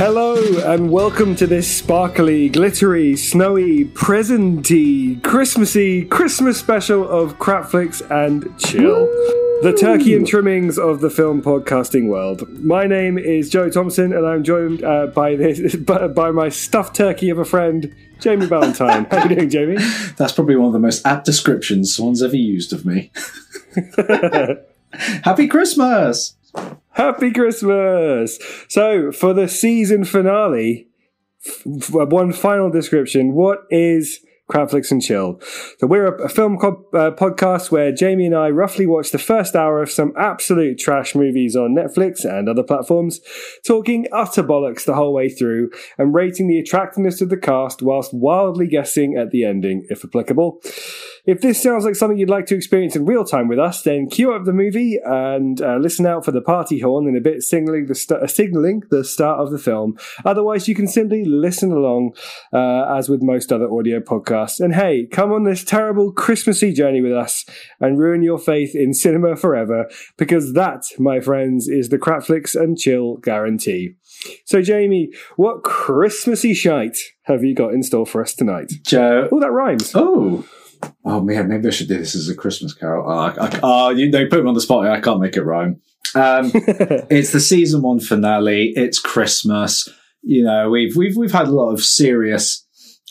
Hello and welcome to this sparkly, glittery, snowy, presenty, Christmassy Christmas special of Crapflix and Chill. The turkey and trimmings of the film podcasting world. My name is Joe Thompson, and I'm joined uh, by this by, by my stuffed turkey of a friend, Jamie Valentine. How are you doing, Jamie? That's probably one of the most apt descriptions someone's ever used of me. Happy Christmas! Happy Christmas! So, for the season finale, f- one final description. What is Crapflix and Chill? So, we're a, a film co- uh, podcast where Jamie and I roughly watch the first hour of some absolute trash movies on Netflix and other platforms, talking utter bollocks the whole way through and rating the attractiveness of the cast whilst wildly guessing at the ending, if applicable. If this sounds like something you'd like to experience in real time with us, then cue up the movie and uh, listen out for the party horn in a bit, signaling the st- uh, signaling the start of the film. Otherwise, you can simply listen along, uh, as with most other audio podcasts. And hey, come on this terrible Christmassy journey with us and ruin your faith in cinema forever, because that, my friends, is the Crapflix and Chill guarantee. So, Jamie, what Christmassy shite have you got in store for us tonight? Joe. Oh, that rhymes. Oh. Oh man, maybe I should do this as a Christmas carol. Oh, I, I, oh you, they put me on the spot. I can't make it rhyme. Um, it's the season one finale. It's Christmas. You know, we've we've we've had a lot of serious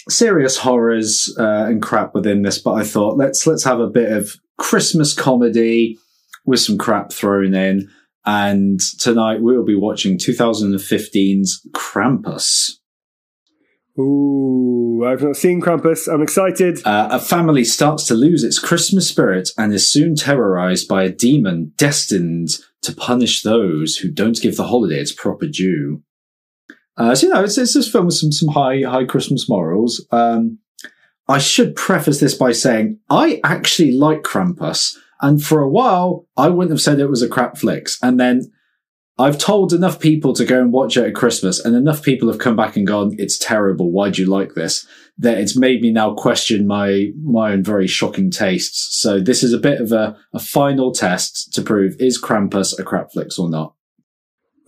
serious horrors uh, and crap within this, but I thought let's let's have a bit of Christmas comedy with some crap thrown in. And tonight we'll be watching 2015's Krampus. Ooh, I've not seen Krampus. I'm excited. Uh, a family starts to lose its Christmas spirit and is soon terrorized by a demon destined to punish those who don't give the holiday its proper due. Uh, so you know, it's, it's this film with some some high high Christmas morals. Um, I should preface this by saying I actually like Krampus, and for a while I wouldn't have said it was a crap flicks, and then I've told enough people to go and watch it at Christmas, and enough people have come back and gone, "It's terrible. Why do you like this?" That it's made me now question my my own very shocking tastes. So this is a bit of a, a final test to prove is Krampus a crap flicks or not.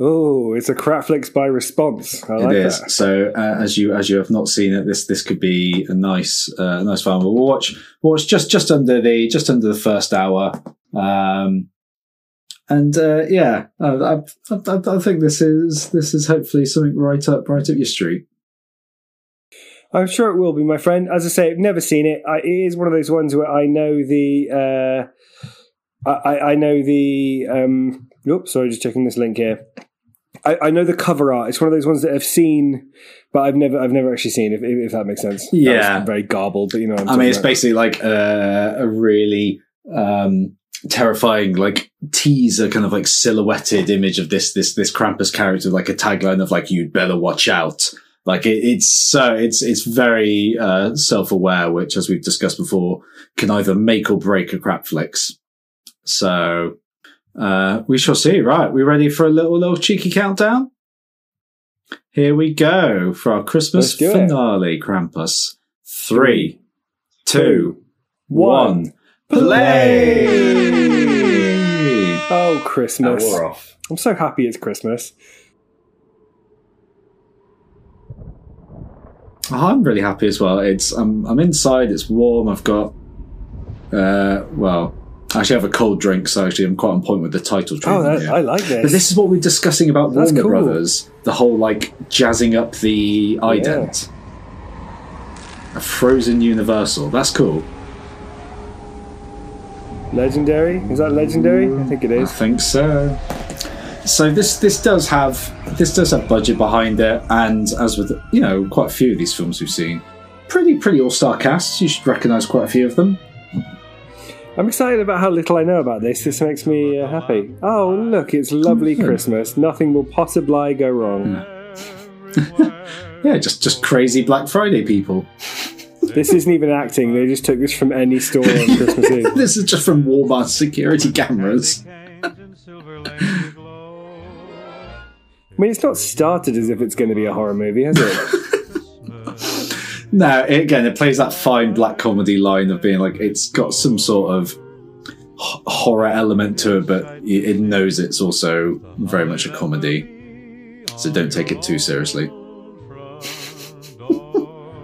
Oh, it's a Crapflix by response. I like it is. that. So uh, as you as you have not seen it, this this could be a nice uh, a nice film. We'll watch watch just just under the just under the first hour. Um, and uh, yeah, I, I, I, think this is this is hopefully something right up right up your street. I'm sure it will be, my friend. As I say, I've never seen it. I, it is one of those ones where I know the. Uh, I, I know the. Um, oops, sorry, just checking this link here. I, I know the cover art. It's one of those ones that I've seen, but I've never, I've never actually seen. If, if that makes sense. That was Yeah. very garbled, but you know. What I'm I mean, it's about. basically like a, a really um, terrifying, like teaser, kind of like silhouetted image of this this this Krampus character, like a tagline of like "You'd better watch out." Like it, it's so it's it's very uh, self aware, which, as we've discussed before, can either make or break a crap flicks. So uh, we shall see. Right, we ready for a little little cheeky countdown? Here we go for our Christmas Let's it. finale, Krampus. Three, two, one. one, play! Oh, Christmas! Oh, we're off. I'm so happy it's Christmas. Oh, I'm really happy as well. It's I'm I'm inside. It's warm. I've got uh well, I actually have a cold drink, so actually I'm quite on point with the title Oh, that, here. I like this. But this is what we're discussing about That's Warner cool. Brothers. The whole like jazzing up the ident. A frozen universal. That's cool. Legendary. Is that legendary? I think it is. I think so. So this this does have this does have budget behind it, and as with you know quite a few of these films we've seen, pretty pretty all star casts. You should recognise quite a few of them. I'm excited about how little I know about this. This makes me uh, happy. Oh, look, it's lovely Good. Christmas. Nothing will possibly go wrong. Yeah, just just crazy Black Friday people. This isn't even acting. They just took this from any store on Christmas Eve. This is just from Walmart security cameras. I mean, it's not started as if it's going to be a horror movie, has it? No, it, again, it plays that fine black comedy line of being like it's got some sort of h- horror element to it, but it it knows it's also very much a comedy. So don't take it too seriously.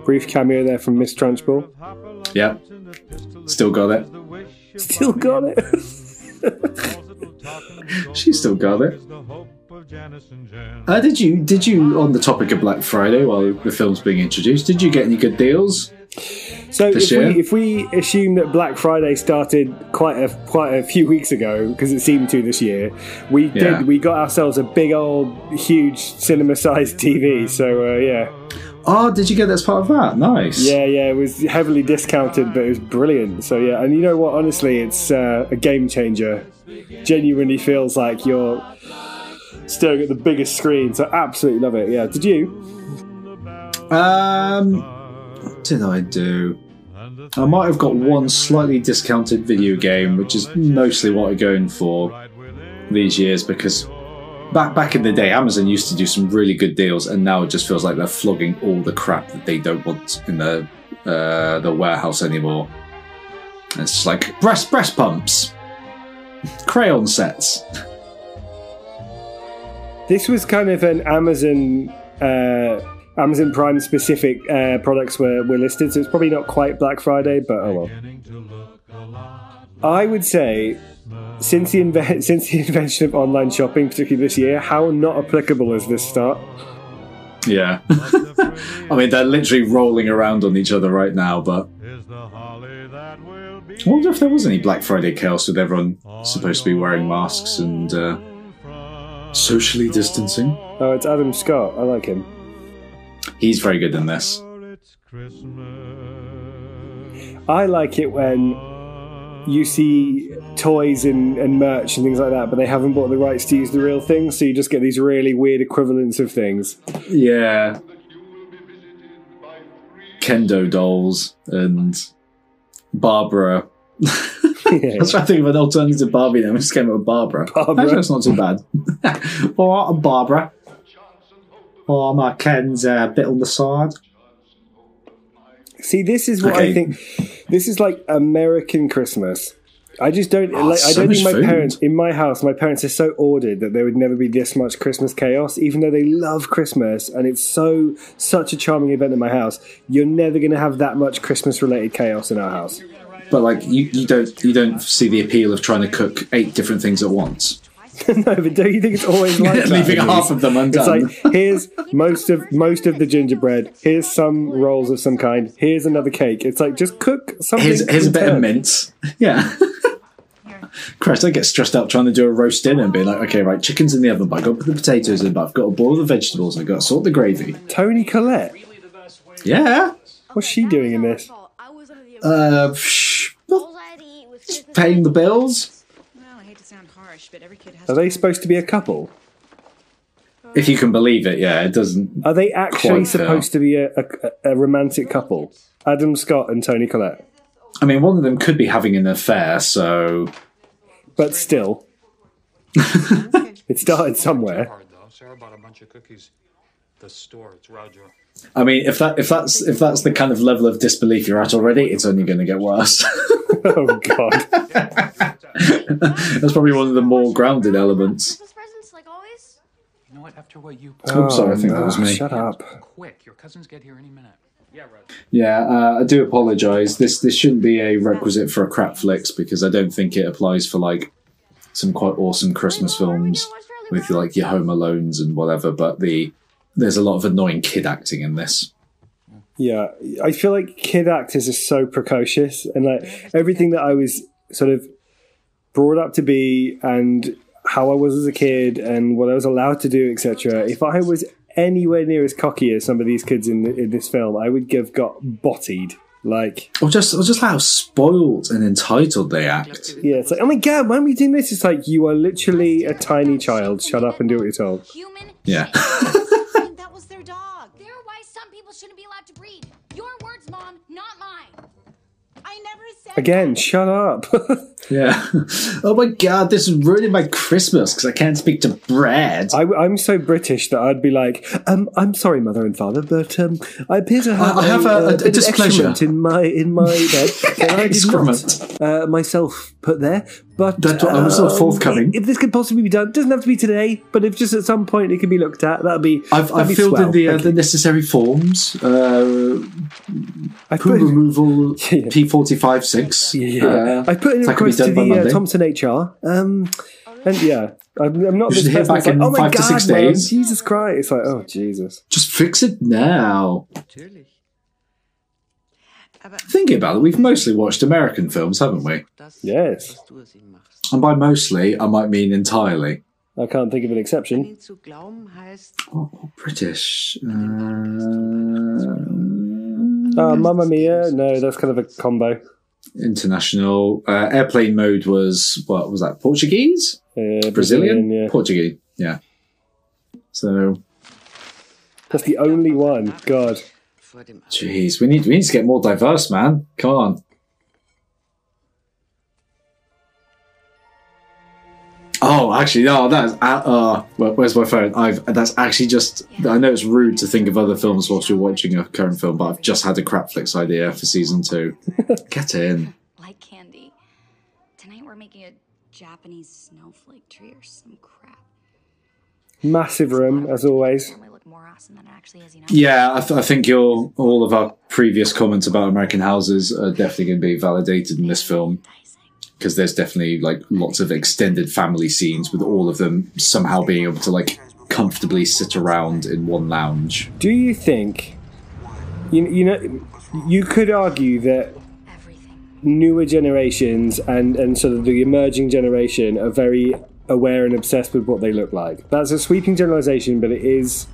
Brief cameo there from Miss Trunchbull. Yeah, Still got it. Still got it. She still got it. Uh, did you did you on the topic of Black Friday while the film's being introduced? Did you get any good deals? So if we, if we assume that Black Friday started quite a quite a few weeks ago because it seemed to this year, we Yeah. did we got ourselves a big old huge cinema sized TV. So uh, yeah, Oh, did you get that as part of that? Nice. yeah, yeah, it was heavily discounted, but it was brilliant. So yeah, and you know what? Honestly, it's uh, a game changer. Genuinely feels like you're staring at the biggest screen. So absolutely love it. Yeah, did you? Um, what did I do? I might have got one slightly discounted video game, which is mostly what I'm going for these years because back back in the day, Amazon used to do some really good deals, and now it just feels like they're flogging all the crap that they don't want in the uh, the warehouse anymore. And it's just like breast breast pumps, crayon sets. This was kind of an Amazon uh, Amazon Prime specific uh, products were, were listed, so it's probably not quite Black Friday, but oh well. I would say since the inve- since the invention of online shopping, particularly this year, how not applicable is this start? Yeah, I mean they're literally rolling around on each other right now, but. I wonder if there was any Black Friday chaos with everyone supposed to be wearing masks and uh, socially distancing. Oh, it's Adam Scott. I like him. He's very good in this. I like it when you see toys and, and merch and things like that, but they haven't bought the rights to use the real thing, so you just get these really weird equivalents of things. Yeah. Kendo dolls and Barbara. Yeah. I was trying to think of an alternative Barbie name. I just came up with Barbara. Barbara. Actually, that's not too bad. Right, I'm Barbara. Oh, my Ken's uh, a bit on the side. See, this is what I think. This is like American Christmas. I just don't. Ah, like, I Oh, don't think my food. parents in my house. My parents are so ordered that there would never be this much Christmas chaos. Even though they love Christmas and it's so such a charming event in my house, you're never going to have that much Christmas related chaos in our house. But like, you, you don't you don't see the appeal of trying to cook eight different things at once. no, but don't you think it's always like that? Leaving half of them undone. It's like here's most of most of the gingerbread. Here's some rolls of some kind. Here's another cake. It's like just cook something. Here's, here's a bit of mince. Yeah. Christ, I get stressed out trying to do a roast dinner and be like, okay, right, chicken's in the oven, but I've got to put the potatoes in, but I've got to boil the vegetables, I've got to sort the gravy. Toni Collette. Yeah. What's she doing in this? I was under the Uh, psh, All I had to eat was Christmas paying the bills. Well, I hate to sound harsh, but every kid has Are they supposed to be a couple? If you can believe it, yeah, it doesn't. Are they actually Quite fair. supposed to be a, a, a romantic couple? Adam Scott and Toni Collette. I mean, one of them could be having an affair, so. But still, it started somewhere. hard though. Sarah bought a bunch of cookies. The store. It's Roger. I mean, if that if that's if that's the kind of level of disbelief you're at already, it's only going to get worse. Oh God! that's probably one of the more grounded elements. Christmas presents like. You know what? After what you Oops, sorry, I think that oh, was me. Shut up. quick, your cousins get here any minute. Yeah, uh, I do apologise. This this shouldn't be a requisite for a crap flicks because I don't think it applies for like some quite awesome Christmas films with like your Home Alones and whatever. But the there's a lot of annoying kid acting in this. Yeah, I feel like kid actors are so precocious, and like everything that I was sort of brought up to be, and how I was as a kid, and what I was allowed to do, etc. If I was anywhere near as cocky as some of these kids in, in this film, I would have got bottied. Like, Or just or just how spoiled and entitled they act. yeah, it's like, oh my god, why are we doing this? It's like you are literally a tiny child. Shut up and do what you're told. Human. Yeah. that was their dog. They're why some people shouldn't be allowed to breed. Your words, mom, not mine. I never said. Again, shut up. Yeah. oh my god, this is ruining my Christmas because I can't speak to Brad. I, am so British that I'd be like, um, I'm sorry, mother and father, but um, I appear to have, I have a- a- a bit of displeasure. in my in my bed that I did not uh, myself put there. But That's what- I was not um, forthcoming. If this could possibly be done, doesn't have to be today, but if just at some point it could be looked at, that'd be. I've, that'd I've be filled swell. in the uh, Thank the necessary forms. Uh, I poo put, removal Yeah. P forty five six. yeah, I put in a that could be request to the uh, Thompson HR. Um, and yeah, I'm, I'm not You this should hear back that's like, in oh my five to god, six man, days." Jesus Christ! It's like, oh Jesus. Just fix it now. Thinking about it, we've mostly watched American films, haven't we? Yes. was du aus ihm machst. And by mostly, I might mean entirely. I can't think of an exception. British. Uh, Uh, Mamma Mia, no, that's kind of a combo. international. Uh, airplane mode was, what was that, Portuguese? Uh, Brazilian? yeah. Portuguese, yeah. So, That's the only one. God. Vor dem jeez, we need, we need to get more diverse, man. Come on. Oh, actually, no, that's uh, uh where's my phone? I've that's actually just. I know it's rude to think of other films whilst you're watching a current film, but I've just had a crapflix idea for season two. Get in. Like candy. Tonight we're making a Japanese snowflake tree or some crap. Massive room, as always. Normally look more awesome than it actually is, you know? Yeah, I, th- I think your all of our previous comments about American houses are definitely going to be validated in this film because there's definitely like lots of extended family scenes with all of them somehow being able to like comfortably sit around in one lounge. Do you think, you, you know, you could argue that newer generations and, and sort of the emerging generation are very aware and obsessed with what they look like. That's a sweeping generalization, but it is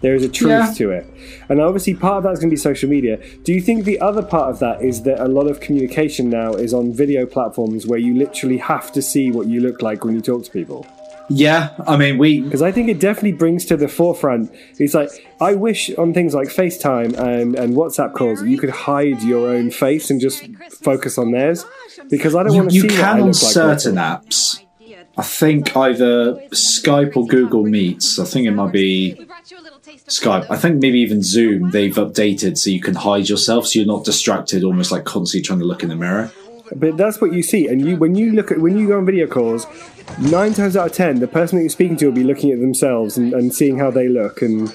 there is a truth Yeah. to it. And obviously part of that's going to be social media. Do you think the other part of that is that a lot of communication now is on video platforms where you literally have to see what you look like when you talk to people? Yeah, I mean we Because I think it definitely brings to the forefront. It's like I wish on things like FaceTime and, and WhatsApp calls you could hide your own face and just focus on theirs. Because I don't you, want to see what I can look on like. certain apps. I think either Skype or Google Meets. I think it might be Skype. I think maybe even Zoom. They've updated so you can hide yourself, so you're not distracted, almost like constantly trying to look in the mirror. But that's what you see, and you when you look at when you go on video calls, nine times out of ten, the person that you're speaking to will be looking at themselves and, and seeing how they look, and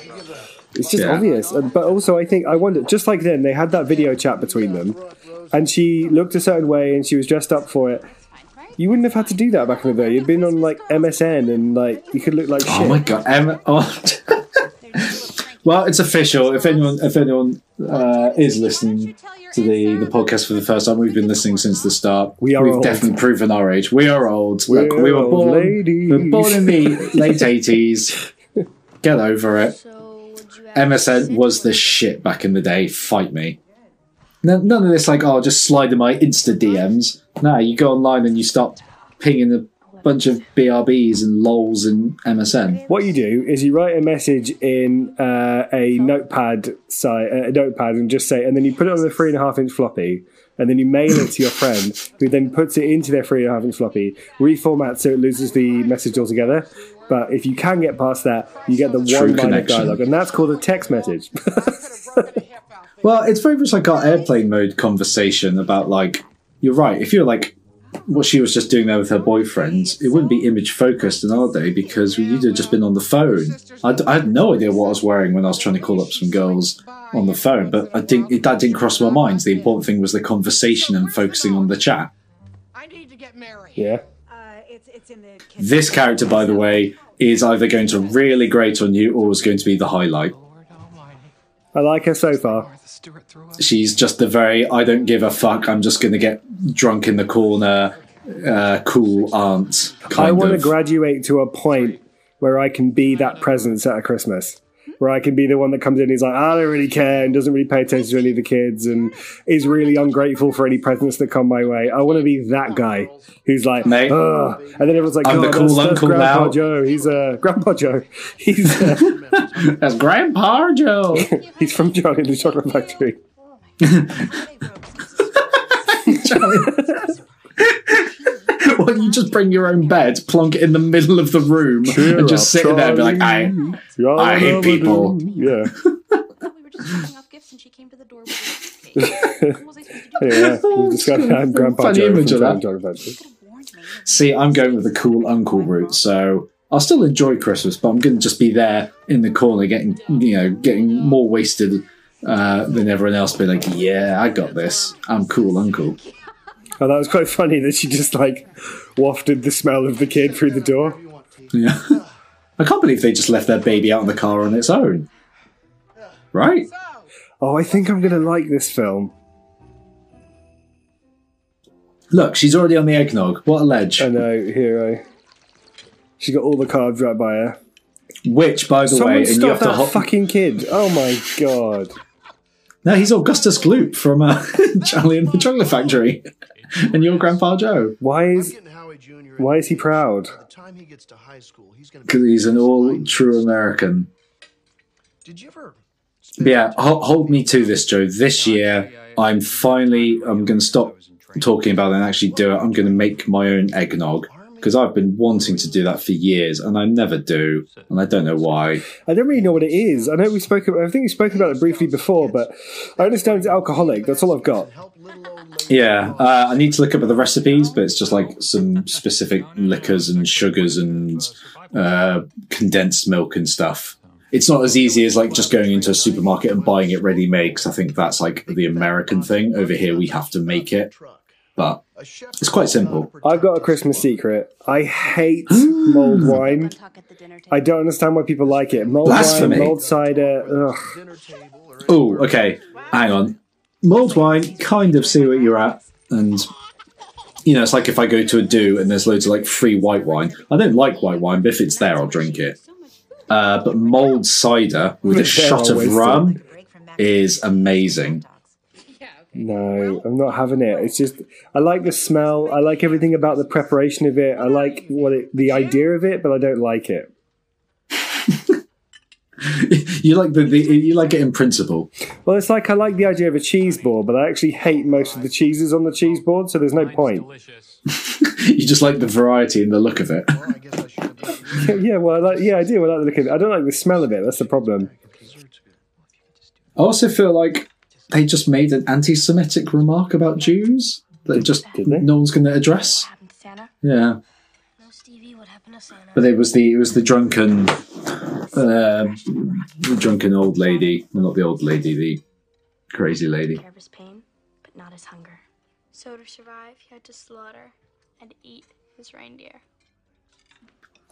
it's just Yeah. obvious. But also, I think I wonder, just like then, they had that video chat between them, and she looked a certain way and she was dressed up for it. You wouldn't have had to do that back in the day. You'd been on like MSN and like you could look like shit. Oh my god! Em- oh. well, it's official. If anyone, if anyone uh, is listening to the, the podcast for the first time, we've been listening since the start. We are We've old. definitely proven our age. We are old. We're Look, we were born. ladies. We were born in the late eighties. Get over it. So, would MSN was the shit back in the day. Fight me. No- None of this like, oh, just slide in my Insta DMs. No, you go online and you start pinging a bunch of BRBs and lols and MSN. What you do is you write a message in uh, a notepad site, a notepad, and just say, and then you put it on the three and a half inch floppy, and then you mail it to your friend, who then puts it into their three and a half inch floppy, reformats so it loses the message altogether. But if you can get past that, you get the True one line of dialogue, and that's called a text message. Well, it's very much like our airplane mode conversation about like you're right. If you're like what she was just doing there with her boyfriend, it wouldn't be image focused in our day because you'd have just been on the phone. I had no idea what I was wearing when I was trying to call up some girls on the phone, but I didn't. It, that didn't cross my mind. The important thing was the conversation and focusing on the chat. I need to get married. yeah. Uh, it's it's in the. This character, by the way, is either going to really grate on you or is going to be the highlight. I like her so far. Martha Stewart threw up. She's just the very I don't give a fuck. I'm just going to get drunk in the corner, uh, cool aunt kind I want to graduate to a point where I can be that presence at a Christmas. Where I can be the one that comes in, he's like, I don't really care and doesn't really pay attention to any of the kids and is really ungrateful for any presents that come my way. I want to be that guy who's like, Mate. Ugh. and then everyone's like, I'm the cool that's, that's uncle Grandpa now." Joe. He's uh, Grandpa Joe. He's uh, That's Grandpa Joe. he's from Johnny and the Chocolate Factory. Why don't you just bring your own bed, plonk it in the middle of the room, Cheer and just up, sit there and be like, "I, I hate people." Yeah. We were just dropping off and she came to the door with a cake. what was I supposed to do? Yeah, we discovered I'm Grandpa Funny Joe image from of Johnny that. and the Chocolate Factory. You could have warned me. See, I'm going with the cool uncle route, so I'll still enjoy Christmas, but I'm going to just be there in the corner, getting you know, getting more wasted uh, than everyone else. Be like, yeah, I got this. I'm cool uncle. Oh, that was quite funny that she just like wafted the smell of the kid through the door. Yeah. I can't believe they just left their baby out in the car on its own. Right? Oh, I think I'm gonna like this film. Look, she's already on the eggnog. What a ledge. I know, hero. She got all the cards right by her. Which, by the Someone way, and you have to that hold. fucking kid! Oh my god! No, he's Augustus Gloop from uh, Charlie and the Chocolate Factory, and your Grandpa Joe, Why is why is he proud? By the time he gets to high school, he's because he's an all true American. Did you ever? Yeah, ho- hold me to this, Joe. This oh, year, I'm finally. I'm going to stop talking about it and actually do it. I'm going to make my own eggnog because I've been wanting to do that for years, and I never do, and I don't know why. I don't really know what it is. I know we spoke. About, I think we spoke about it briefly before, but I understand it's alcoholic. That's all I've got. Yeah, uh, I need to look up at the recipes, but it's just like some specific liquors and sugars and uh, condensed milk and stuff. It's not as easy as like just going into a supermarket and buying it ready made. Because I think that's like the American thing. Over here, we have to make it, but it's quite simple. I've got a Christmas secret. I hate mulled wine. I don't understand why people like it. Mulled Blasphemy. wine, mulled cider. Oh, okay. Hang on. Mulled wine, kind of see where you're at, and you know, it's like if I go to a do and there's loads of like free white wine. I don't like white wine, but if it's there, I'll drink it. Uh, but mulled cider with a shot of rum is amazing. No, I'm not having it. It's just I like the smell. I like everything about the preparation of it. I like what it, the idea of it, but I don't like it. you like the, the you like it in principle. Well, it's like I like the idea of a cheese board, but I actually hate most of the cheeses on the cheese board, so there's no point. You just like the variety and the look of it. yeah, well, I like, yeah, I do. I like the look of it. I don't like the smell of it. That's the problem. I also feel like they just made an anti-Semitic remark about Jews that just no one's going to address. Yeah, but it was the it was the drunken, uh, the drunken old lady. Well, not the old lady, the crazy lady. Care his pain, but not his hunger. So to survive, he had to slaughter and eat his reindeer.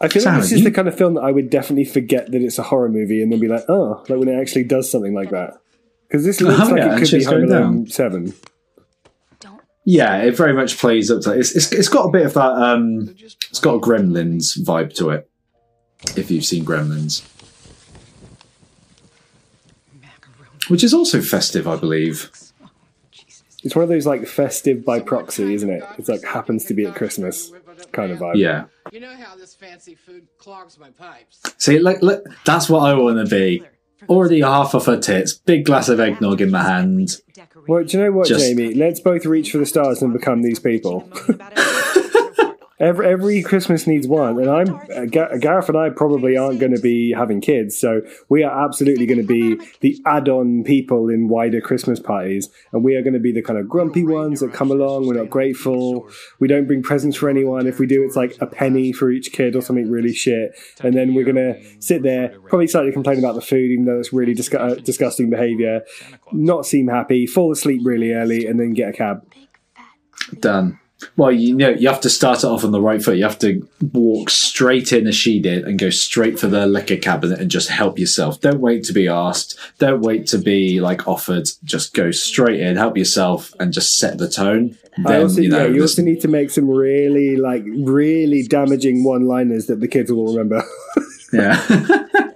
I feel Sam, like this is you- the kind of film that I would definitely forget that it's a horror movie and then be like, oh, like when it actually does something like that. Because this looks Oh, like yeah, it could be Home going Alone down. 7. Yeah, it very much plays up to it's, it's it's got a bit of that um it's got a Gremlins vibe to it. If you've seen Gremlins. Which is also festive, I believe. It's one of those like festive by proxy, isn't it? It's like happens to be at Christmas kind of vibe. Yeah. You know how this fancy food clogs my pipes. See, like, like that's what I want to be. Already half of her tits, big glass of eggnog in my hand. Well, do you know what, Just- Jamie? Let's both reach for the stars and become these people. every every Christmas needs one, and I'm uh, Ga- Gareth and I probably aren't going to be having kids, so we are absolutely going to be the add-on people in wider Christmas parties, and we are going to be the kind of grumpy ones that come along. We're not grateful. We don't bring presents for anyone. If we do, it's like a penny for each kid or something really shit, and then we're going to sit there, probably slightly complain about the food, even though it's really disgu- uh, disgusting behaviour. Not seem happy, fall asleep really early, and then get a cab. Done. Well, you know, you have to start it off on the right foot. You have to walk straight in as she did and go straight for the liquor cabinet and just help yourself. Don't wait to be asked. Don't wait to be like offered. Just go straight in, help yourself, and just set the tone. I Then also, you know, yeah, you also need to make some really, like, really damaging one-liners that the kids will remember. yeah.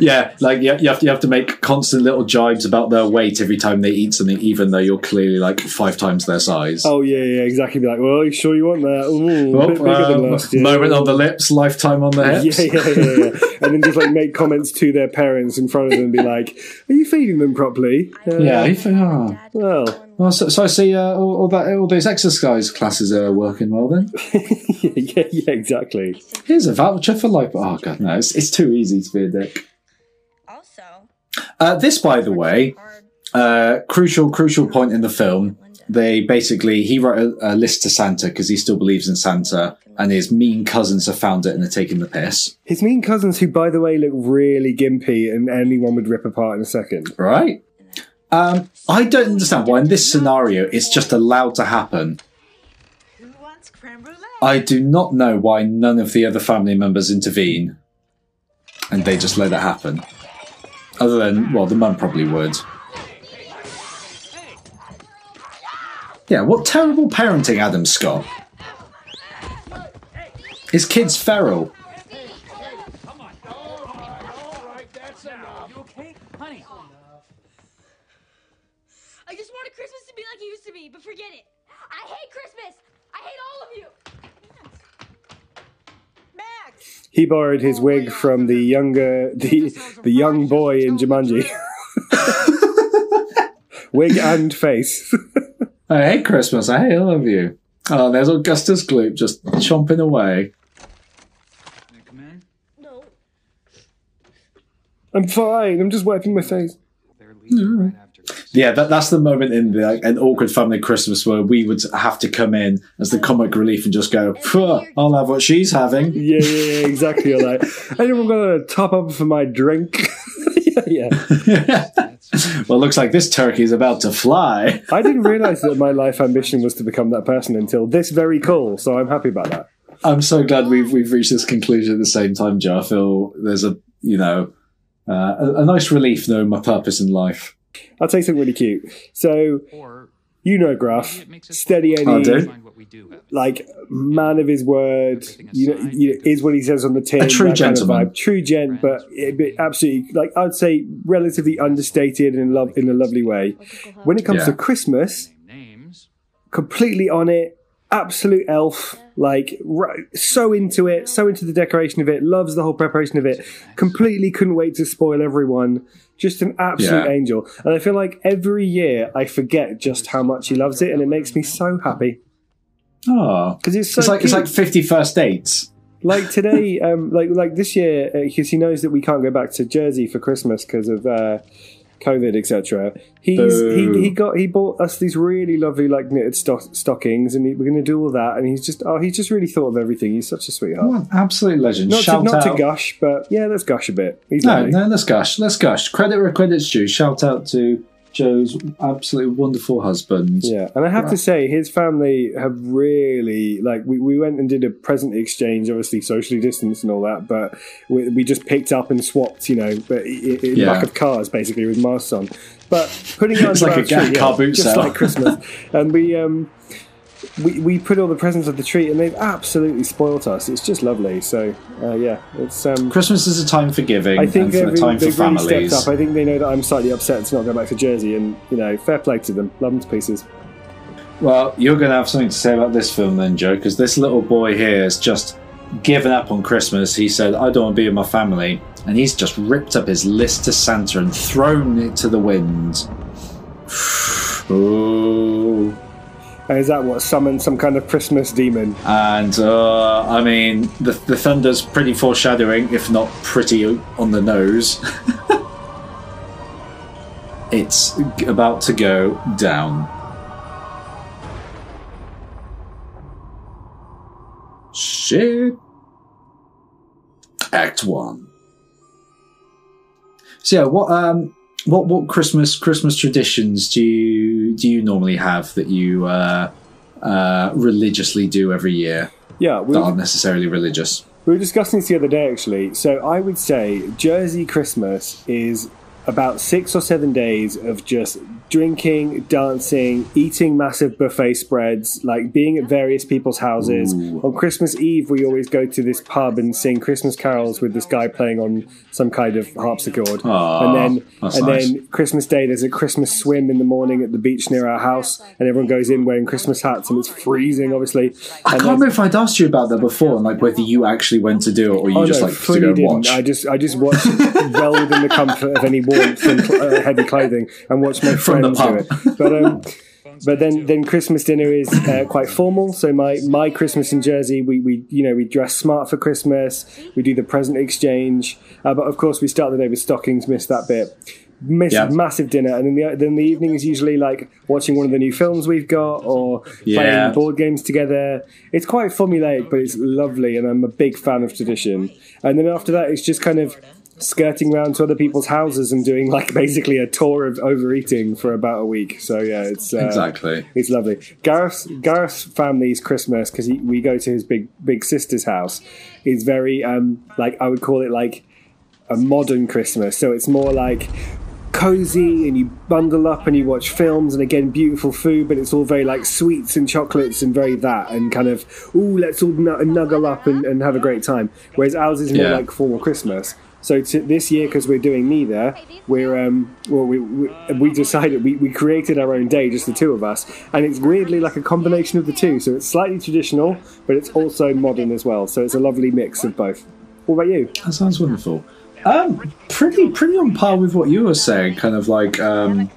yeah, like you, you have to you have to make constant little jibes about their weight every time they eat something, even though you're clearly like five times their size. oh yeah, yeah, exactly. Be like, well, you sure you want that? Ooh, Oh, um, last year. moment on the lips, lifetime on the Yeah, hips. yeah, yeah, yeah. and then just like make comments to their parents in front of them and be like, "Are you feeding them properly?" Uh, Yeah, if. Well, well so, so I see uh, all, all that all those exercise classes are working well. Then yeah, yeah, exactly. here's a voucher for life. Oh god, no, it's, it's too easy to be a dick. Uh, this, by the way, uh, crucial crucial point in the film. they basically he wrote a, a list to Santa because he still believes in Santa, and his mean cousins have found it and are taking the piss. His mean cousins, who by the way look really gimpy, and anyone would rip apart in a second. Right? Um, I don't understand why in this scenario it's just allowed to happen. Who wants creme brulee? I do not know why none of the other family members intervene, and they just let it happen. Other than, well, the mum probably would. Yeah, what terrible parenting, Adam Scott. His kid's feral. I just wanted Christmas to be like it used to be, but forget it. I hate Christmas. I hate all of you. Max! He borrowed his wig from the younger, the the young boy in Jumanji. wig and face. I hate Christmas. I hate all of you. Oh, there's Augustus Gloop just chomping away. I come in? No. I'm fine. I'm just wiping my face. They're leaving right after this. Yeah, that, that's the moment in the, like, an awkward family Christmas where we would have to come in as the comic relief and just go, I'll have what she's having. Yeah, yeah, yeah, exactly. You're like, anyone got a top up for my drink? yeah, yeah. well, looks like this turkey is about to fly. I didn't realize that my life ambition was to become that person until this very call. So I'm happy about that. I'm so glad we've we've reached this conclusion at the same time, Joe. I feel there's a you know uh, a, a nice relief knowing my purpose in life. I'll tell you something really cute. So Or you know, maybe Graf, it makes us steady I Eddie, do. find what we do have. like man of his word. You know, you know, is what he says on the tin. A true that kind of vibe. true gent, but, it, but absolutely like I'd say relatively understated in love in a lovely way. When it comes Yeah. to Christmas, completely on it, absolute elf, like r- so into it, so into the decoration of it, loves the whole preparation of it, completely couldn't wait to spoil everyone. Just an absolute Yeah. angel. And I feel like every year I forget just how much he loves it, and it makes me so happy. Oh, Because it's so it's like it's like fifty first dates. like today, um, like like this year, because he knows that we can't go back to Jersey for Christmas because of uh, COVID, etc. He's he, he got he bought us these really lovely like knitted stock, stockings, and he, we're going to do all that. And he's just oh, he's just really thought of everything. He's such a sweetheart. What absolute legend. Not, to, not to gush, but yeah, let's gush a bit. He's No, lovely. no, let's gush. Let's gush. Credit where credit's due. Shout out to Joe's absolutely wonderful husband. Yeah, and I have to say, his family have really like we, we went and did a present exchange, obviously socially distanced and all that, but we, we just picked up and swapped, you know, but in Yeah. back of cars basically with masks on. But putting it It's like a tree, car yeah, boot just sale. like Christmas, and we um we we put all the presents on the tree, and they've absolutely spoilt us. It's just lovely. So uh, yeah, it's um. Christmas is a time for giving I think for they've, a time they've really families. stepped up. I think they know that I'm slightly upset to not go back to Jersey, and you know, fair play to them. Love them to pieces. Well, you're going to have something to say about this film then, Joe, because this little boy here has just given up on Christmas. He said, I don't want to be with my family. And he's just ripped up his list to Santa and thrown it to the wind. Ooh. And is that what summoned some kind of Christmas demon? And, uh, I mean, the, the thunder's pretty foreshadowing, if not pretty on the nose. it's about to go down. Shit. Act one. So yeah, what um what what Christmas Christmas traditions do you do you normally have that you uh uh religiously do every year Yeah, we, that aren't necessarily religious? we were discussing this the other day actually. So I would say Jersey Christmas is about six or seven days of just drinking, dancing, eating massive buffet spreads, like being at various people's houses. Ooh. On Christmas Eve, we always go to this pub and sing Christmas carols with this guy playing on some kind of harpsichord. Aw, and then, and nice. then Christmas Day, there's a Christmas swim in the morning at the beach near our house, and everyone goes in wearing Christmas hats, and it's freezing, obviously. I And can't remember if I'd asked you about that before, and like whether you actually went to do it or you Oh, just no, like to go and didn't. watch. I just I just watched well within the comfort of any warmth and uh, heavy clothing and watched my From the pub. But um, but then then Christmas dinner is uh, quite formal. So my my Christmas in Jersey, we we you know we dress smart for Christmas. We do the present exchange, uh, but of course we start the day with stockings. Miss that bit. miss, Yeah. massive dinner, and then the then the evening is usually like watching one of the new films we've got or Yeah. playing board games together. It's quite formulaic, but it's lovely, and I'm a big fan of tradition. And then after that, it's just kind of skirting around to other people's houses and doing like basically a tour of overeating for about a week. So yeah, it's uh, Exactly. it's lovely. Gareth's Gareth's family's Christmas because we go to his big big sister's house is very um like I would call it like a modern Christmas. So it's more like cozy and you bundle up and you watch films and again beautiful food but it's all very like sweets and chocolates and very that and kind of oh let's all nu- nuggle up and, and have a great time whereas ours is more Yeah. like formal christmas so this year because we're doing neither we're um well we we, we decided we, we created our own day just the two of us and it's weirdly like a combination of the two so it's slightly traditional but it's also modern as well so it's a lovely mix of both what about you That sounds wonderful. Um, pretty pretty on par with what you were saying. Kind of like um,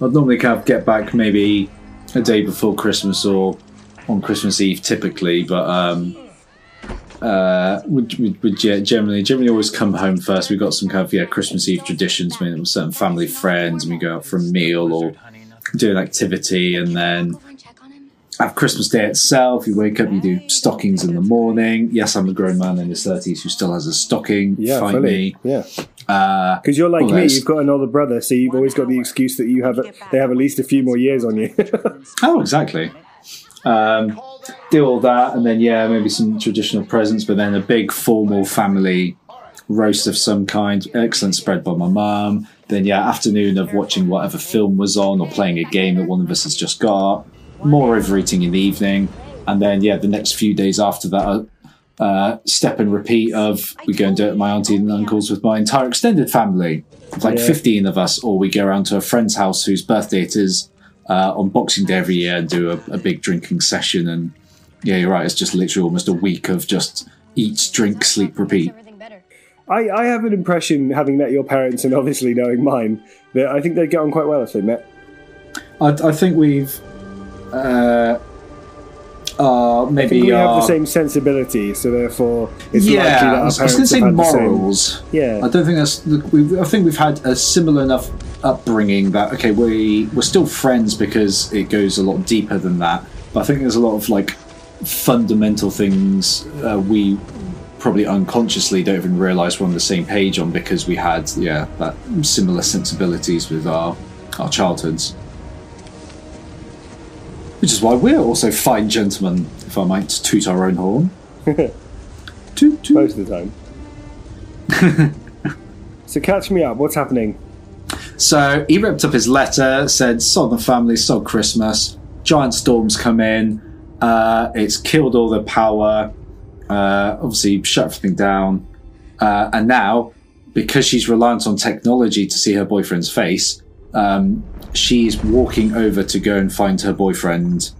I'd normally kind of get back maybe a day before Christmas or on Christmas Eve, typically, but um, uh, would would, would generally generally always come home first. We've got some kind of yeah Christmas Eve traditions, maybe with certain family friends, and we go out for a meal or do an activity, and then Over and check on him. have Christmas Day itself. You wake up, you do stockings in the morning. Yes, I'm a grown man in his thirties who still has a stocking. yeah Fight fully me. yeah Uh, Because you're like me, you've got an older brother, so you've always got the excuse that you have a, they have at least a few more years on you. oh, exactly. Um, do all that, and then yeah, maybe some traditional presents, but then a big formal family roast of some kind. Excellent spread by my mum. Then yeah, afternoon of watching whatever film was on or playing a game that one of us has just got. More overeating in the evening, and then yeah, the next few days after that. Uh, uh, step and repeat of we go and do it at my auntie and uncles with my entire extended family, like Yeah. 15 of us, or we go around to a friend's house whose birthday it is uh, on Boxing Day every year and do a, a big drinking session. And yeah, you're right, it's just literally almost a week of just eat, drink, sleep, repeat. I, I have an impression, having met your parents and obviously knowing mine, that I think they'd get on quite well if they met. I, I think we've uh, uh, I maybe think we have uh, the same sensibility, so therefore it's likely that yeah, our I was, going to say have same- morals. Yeah. I don't think that's. We, I think we've had a similar enough upbringing that okay, we we're still friends because it goes a lot deeper than that. But I think there's a lot of like fundamental things uh, we probably unconsciously don't even realize we're on the same page on because we had yeah that similar sensibilities with our our childhoods. Which is why we're also fine gentlemen, if I might toot our own horn. toot, toot. most of the time. so catch me up. What's happening? So he ripped up his letter, said, sod the family, sod Christmas. Giant storms come in. Uh, it's killed all the power. Uh, obviously, shut everything down. Uh, and now, because she's reliant on technology to see her boyfriend's face, um, she's walking over to go and find her boyfriend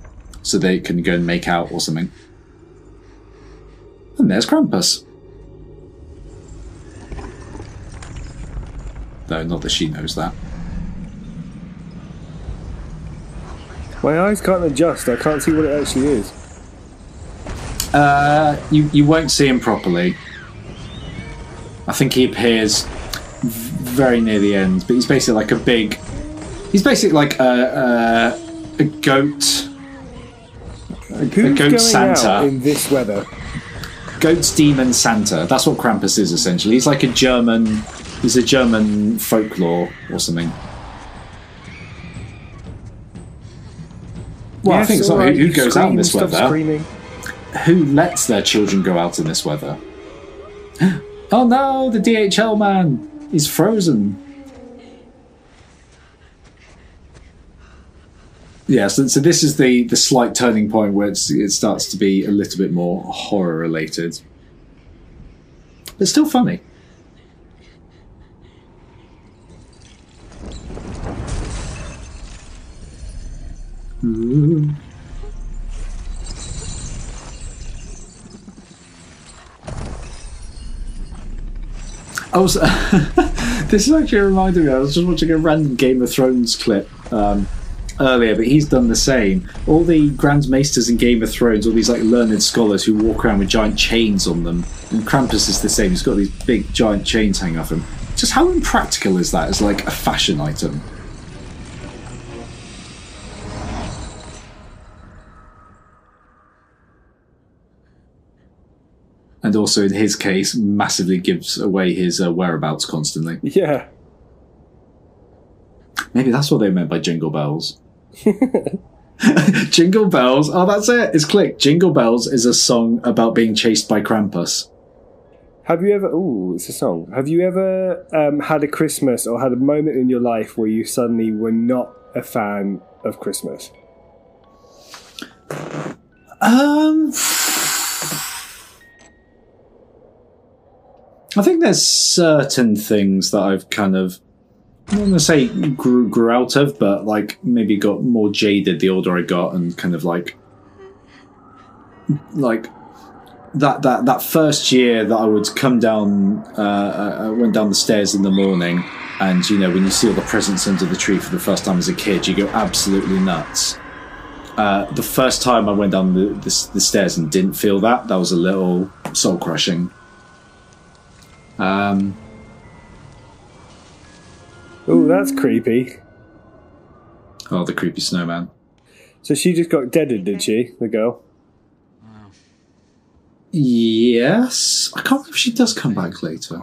so they can go and make out or something. And there's Krampus. Though, not that she knows that. My eyes can't adjust. I can't see what it actually is. Uh, you you won't see him properly. I think he appears v- very near the end, but he's basically like a big. He's basically like a a, a goat. A, a Who's goat going Santa. out in this weather? Goat's demon Santa. That's what Krampus is essentially. He's like a German. He's a German folklore or something. Well, I think so. all right, uh, Who, who you goes out in this weather? Screaming. Who lets their children go out in this weather? oh no, the DHL man! is frozen. Yeah, so, so this is the, the slight turning point where it's, it starts to be a little bit more horror related. But still funny. Ooh. I was. this is actually reminding me. I was just watching a random Game of Thrones clip um, earlier, but he's done the same. All the Grand Maesters in Game of Thrones, all these like learned scholars who walk around with giant chains on them, and Krampus is the same. He's got these big giant chains hanging off him. just how impractical is that as like a fashion item? And also, in his case, massively gives away his uh, whereabouts constantly. Yeah. Maybe that's what they meant by jingle bells. jingle bells. Oh, that's it. It's click. Jingle bells is a song about being chased by Krampus. Have you ever? Oh, it's a song. Have you ever um, had a Christmas or had a moment in your life where you suddenly were not a fan of Christmas? Um, I think there's certain things that I've kind of, I'm not to say grew, grew out of, but like maybe got more jaded the older I got and kind of like, like that, that, that first year that I would come down, uh, I went down the stairs in the morning and, you know, when you see all the presents under the tree for the first time as a kid, you go absolutely nuts. Uh, the first time I went down the, the, the stairs and didn't feel that, that was a little soul crushing. Um, Ooh, that's creepy. oh, the creepy snowman. So she just got deaded, did she? The girl. Yes, I can't believe she does come back later.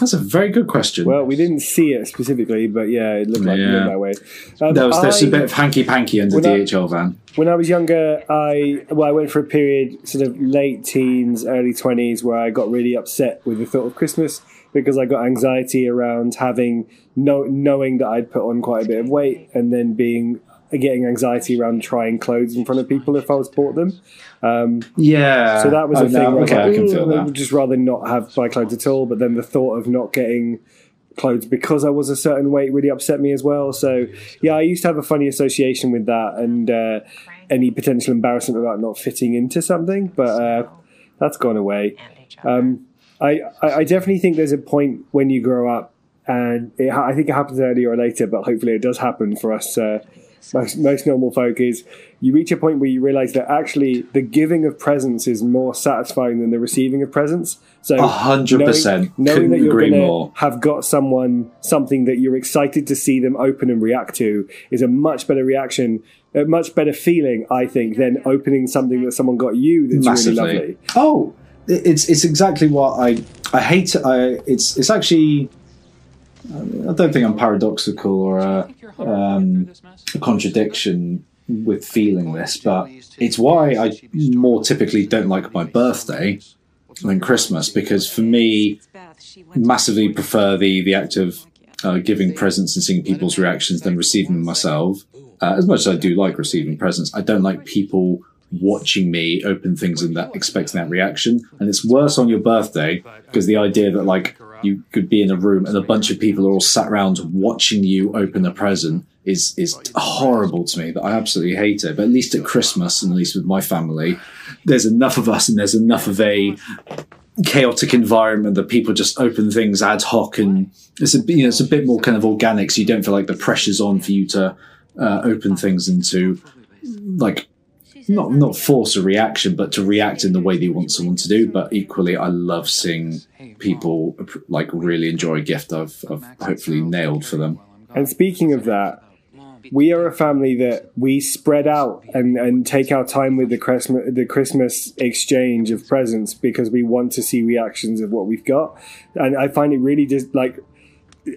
That's a very good question. Well, we didn't see it specifically, but yeah, it looked like it Yeah. looked that way. Um, there was there's I- a bit of hanky panky under When the I- DHL van. When I was younger, I well, I went for a period, sort of late teens, early twenties, where I got really upset with the thought of Christmas because I got anxiety around having no knowing that I'd put on quite a bit of weight, and then being getting anxiety around trying clothes in front of people if I was bought them. Um, Yeah. so that was Oh, a thing. no, where I okay, like, I can "Ooh, feel I that. would just rather not have buy clothes at all. But then the thought of not getting clothes because I was a certain weight really upset me as well. So yeah, I used to have a funny association with that and uh, any potential embarrassment about not fitting into something. But uh, that's gone away. Um, I, I I definitely think there's a point when you grow up, and it, I think it happens earlier or later, but hopefully it does happen for us. Uh, most, most normal folk is you reach a point where you realize that actually the giving of presents is more satisfying than the receiving of presents. So A hundred percent. knowing, knowing Couldn't that you're agree going to more. have got someone something that you're excited to see them open and react to is a much better reaction, a much better feeling, I think, than opening something that someone got you that's Massively. really lovely. Oh, it's it's exactly what I I hate. I it's it's actually. I don't think I'm paradoxical or a, um, a contradiction with feeling this, but it's why I more typically don't like my birthday than Christmas because for me, massively prefer the the act of uh, giving presents and seeing people's reactions than receiving them myself. Uh, as much as I do like receiving presents, I don't like people watching me open things and that expecting that reaction. And it's worse on your birthday because the idea that like you could be in a room and a bunch of people are all sat around watching you open a present is is horrible to me. That I absolutely hate it. But at least at Christmas, and at least with my family, there's enough of us and there's enough of a chaotic environment that people just open things ad hoc and it's a you know it's a bit more kind of organic so you don't feel like the pressure's on for you to uh, open things and to like not not force a reaction but to react in the way they want someone to do but equally I love seeing people like really enjoy a gift I've, I've hopefully nailed for them And speaking of that, we are a family that we spread out and, and take our time with the Christmas the Christmas exchange of presents because we want to see reactions of what we've got. And I find it really just like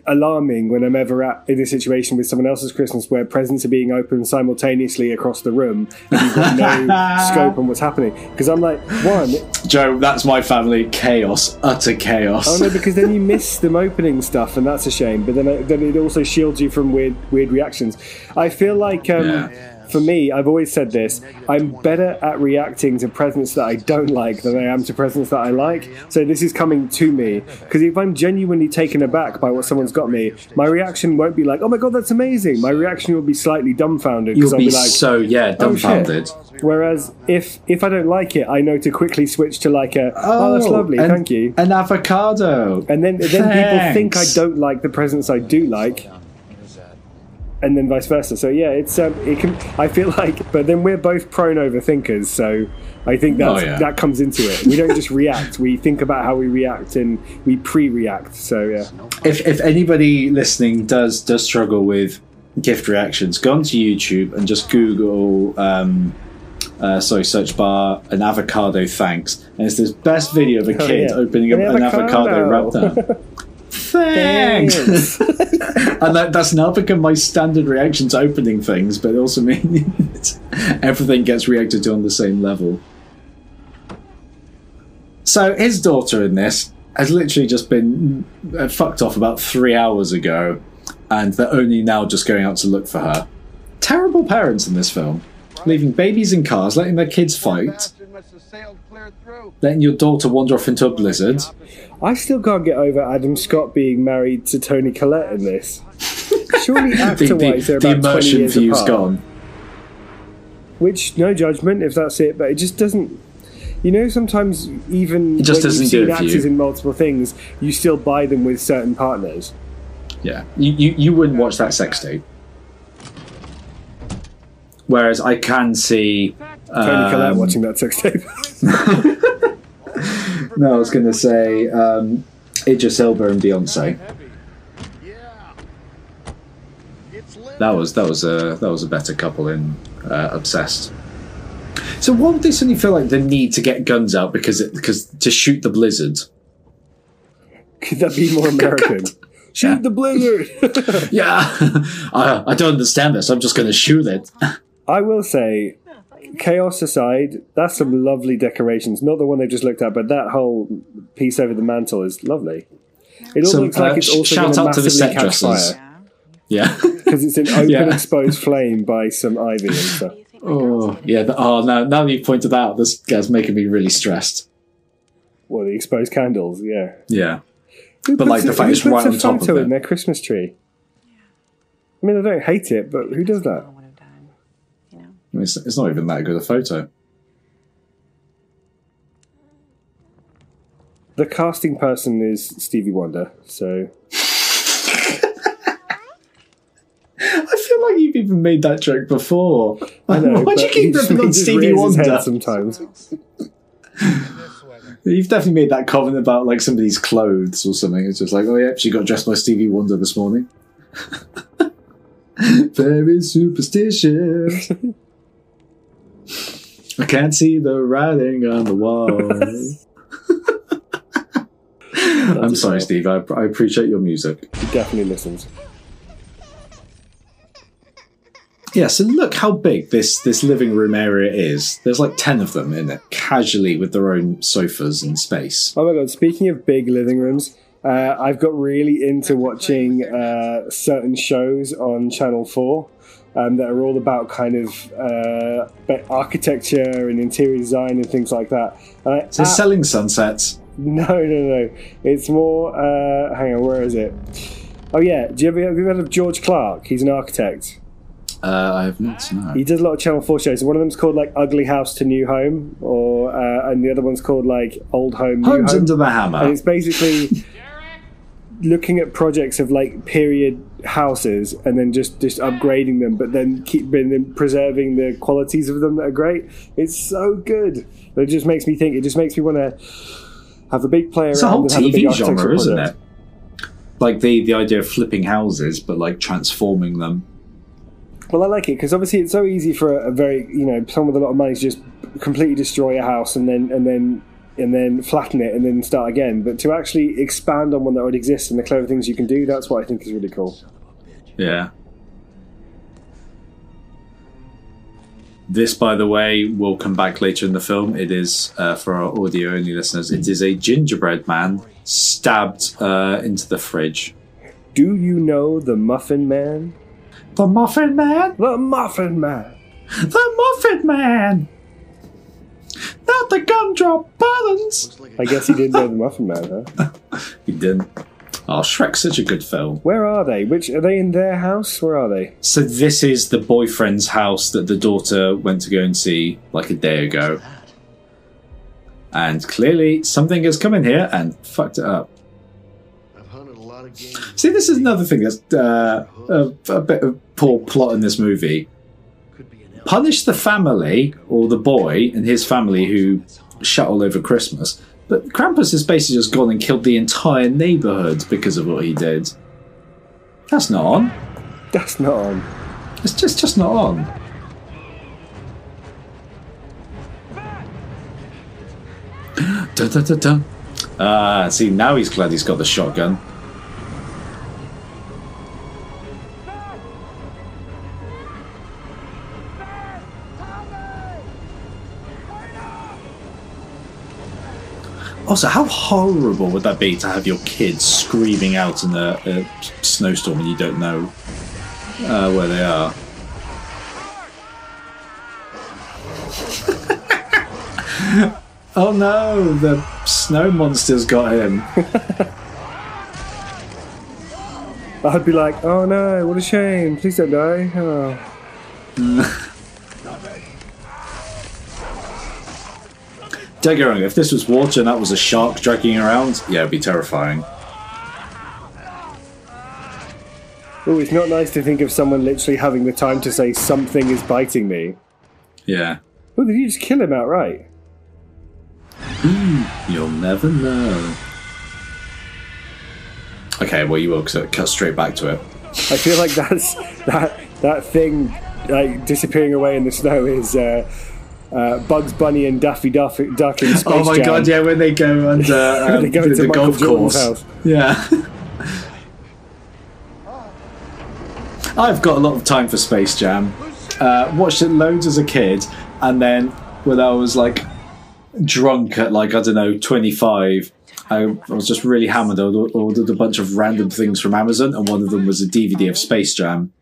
alarming when I'm ever at in a situation with someone else's Christmas where presents are being opened simultaneously across the room and you've got no scope on what's happening. Because I'm like, one, Joe that's my family chaos utter chaos Oh no, because then you miss them opening stuff, and that's a shame. But then, uh, then it also shields you from weird, weird reactions. I feel like, um, Yeah. For me, I've always said this: I'm better at reacting to presents that I don't like than I am to presents that I like. So this is coming to me because if I'm genuinely taken aback by what someone's got me, my reaction won't be like, "Oh my god, that's amazing." My reaction will be slightly dumbfounded you'll because I'll be be like, so yeah "Oh, shit." dumbfounded Whereas if if I don't like it, I know to quickly switch to like a, "Oh, that's oh, lovely, and- thank you." an avocado And then, then people think I don't like the presents I do like. And then vice versa. So yeah, it's um, it can. I feel like, but then we're both prone overthinkers, so I think Oh, yeah. that comes into it. We don't just react; we think about how we react and we pre-react. So yeah, If if anybody listening does does struggle with gift reactions, go onto YouTube and just Google. Um, uh, sorry, search bar an avocado thanks, and it's this best video of a Oh, kid yeah. opening An up an avocado avocado. wrapped up. Thanks. and that, that's now become my standard reaction to opening things, but it also means everything gets reacted to on the same level. So his daughter in this has literally just been uh, fucked off about three hours ago, and they're only now just going out to look for her. Terrible parents in this film, leaving babies in cars, letting their kids fight, letting your daughter wander off into a blizzard. I still can't get over Adam Scott being married to Toni Collette in this. Surely The, actor-wise, the, they're the 20 immersion view's apart. gone. Which, no judgment if that's it, but it just doesn't. You know, sometimes even It just when doesn't you've do seen you. actors in multiple things, you still buy them with certain partners. Yeah, you, you, you wouldn't watch that sex tape. Whereas I can see. Toni Collette um, watching that sex tape. No, I was going to say um, Idris Elba and Beyonce. That was that was a that was a better couple in uh, Obsessed. So why would they suddenly feel like the need to get guns out because it, because to shoot the blizzard? Could that be more American? Shoot the blizzard! Yeah, I, I don't understand this. I'm just going to shoot it. I will say, chaos aside, that's some lovely decorations. Not the one they just looked at, but that whole piece over the mantle is lovely. It all So, looks like uh, it's also shout going to out to the massively set catch dressers. fire Yeah. because it's an open, Yeah. exposed flame by some ivy and stuff. Oh yeah. The, oh no! Now that you've pointed that out, this guy's making me really stressed. Well, the exposed candles, yeah. Yeah. Who But, like, puts the a- fact it's right on top of it. in their Christmas tree. I mean, I don't hate it, but who does that? It's, it's not even that good a photo. The casting person is Stevie Wonder, so I feel like you've even made that joke before. I know. Why do you keep ripping on Stevie Wonder? sometimes. You've definitely made that comment about like somebody's clothes or something. It's just like, oh yeah, she got dressed by Stevie Wonder this morning. Very superstitious. I can't see the writing on the wall. I'm sorry, Steve. I, I appreciate your music. He definitely listens. Yeah, so look how big this this living room area is. There's like ten of them in it, casually with their own sofas and space. Oh my god! Speaking of big living rooms, uh, I've got really into watching uh, certain shows on Channel Four um, that are all about kind of uh, architecture and interior design and things like that. I So selling sunsets. No, no, no. It's more. Uh, hang on, where is it? Oh yeah. Do you ever have you heard of George Clarke? He's an architect. Uh, I have not. No. He does a lot of Channel Four shows. One of them's called like Ugly House to New Home, or uh, and the other one's called like Old Home. New Homes Home. under the hammer. And it's basically looking at projects of like period houses and then just just upgrading them, but then keep then preserving the qualities of them that are great. It's so good. It just makes me think. It just makes me want to have a big player It's a whole have a TV genre, isn't it? Like the the idea of flipping houses, but like transforming them. Well, I like it because obviously it's so easy for a, a very you know someone with a lot of money to just completely destroy a house and then and then and then flatten it and then start again. But to actually expand on one that already exists and the clever things you can do, that's what I think is really cool. Yeah. This, by the way, will come back later in the film. It is uh, for our audio only listeners. It is a gingerbread man stabbed uh, into the fridge. Do you know the Muffin Man? The Muffin Man. The Muffin Man. The Muffin Man. Not the gumdrop buttons. I guess he didn't know the Muffin Man, huh? He didn't. Oh, Shrek's such a good film. Where are they? Which are they in their house? Where are they? So this is the boyfriend's house that the daughter went to go and see like a day ago. And clearly something has come in here and fucked it up. I've hunted a lot of game. See, this is another thing that's uh, a, a bit of poor plot in this movie. Punish the family or the boy and his family who shut all over Christmas, but Krampus has basically just gone and killed the entire neighborhood because of what he did. That's not on. That's not on. It's just just not on. dun, dun, dun, dun. Ah, see now he's glad he's got the shotgun. Also, how horrible would that be to have your kids screaming out in a, a snowstorm and you don't know uh, where they are? oh no, the snow monster's got him. I'd be like, oh no, what a shame. Please don't die. Oh. Don't get wrong, if this was water and that was a shark dragging around, yeah, it'd be terrifying. Oh, it's not nice to think of someone literally having the time to say something is biting me. Yeah. Well, did you just kill him outright? You'll never know. Okay, well, you will so cut straight back to it. I feel like that's that that thing like disappearing away in the snow is uh, uh, Bugs Bunny and Daffy Duck, Duck in Space oh my Jam. god, yeah, when they go under um, they go the, the golf Jordan's course. house. Yeah. I've got a lot of time for Space Jam. Uh, watched it loads as a kid, and then when I was like drunk at like I don't know twenty five, I, I was just really hammered. I ordered a bunch of random things from Amazon, and one of them was a DVD of Space Jam.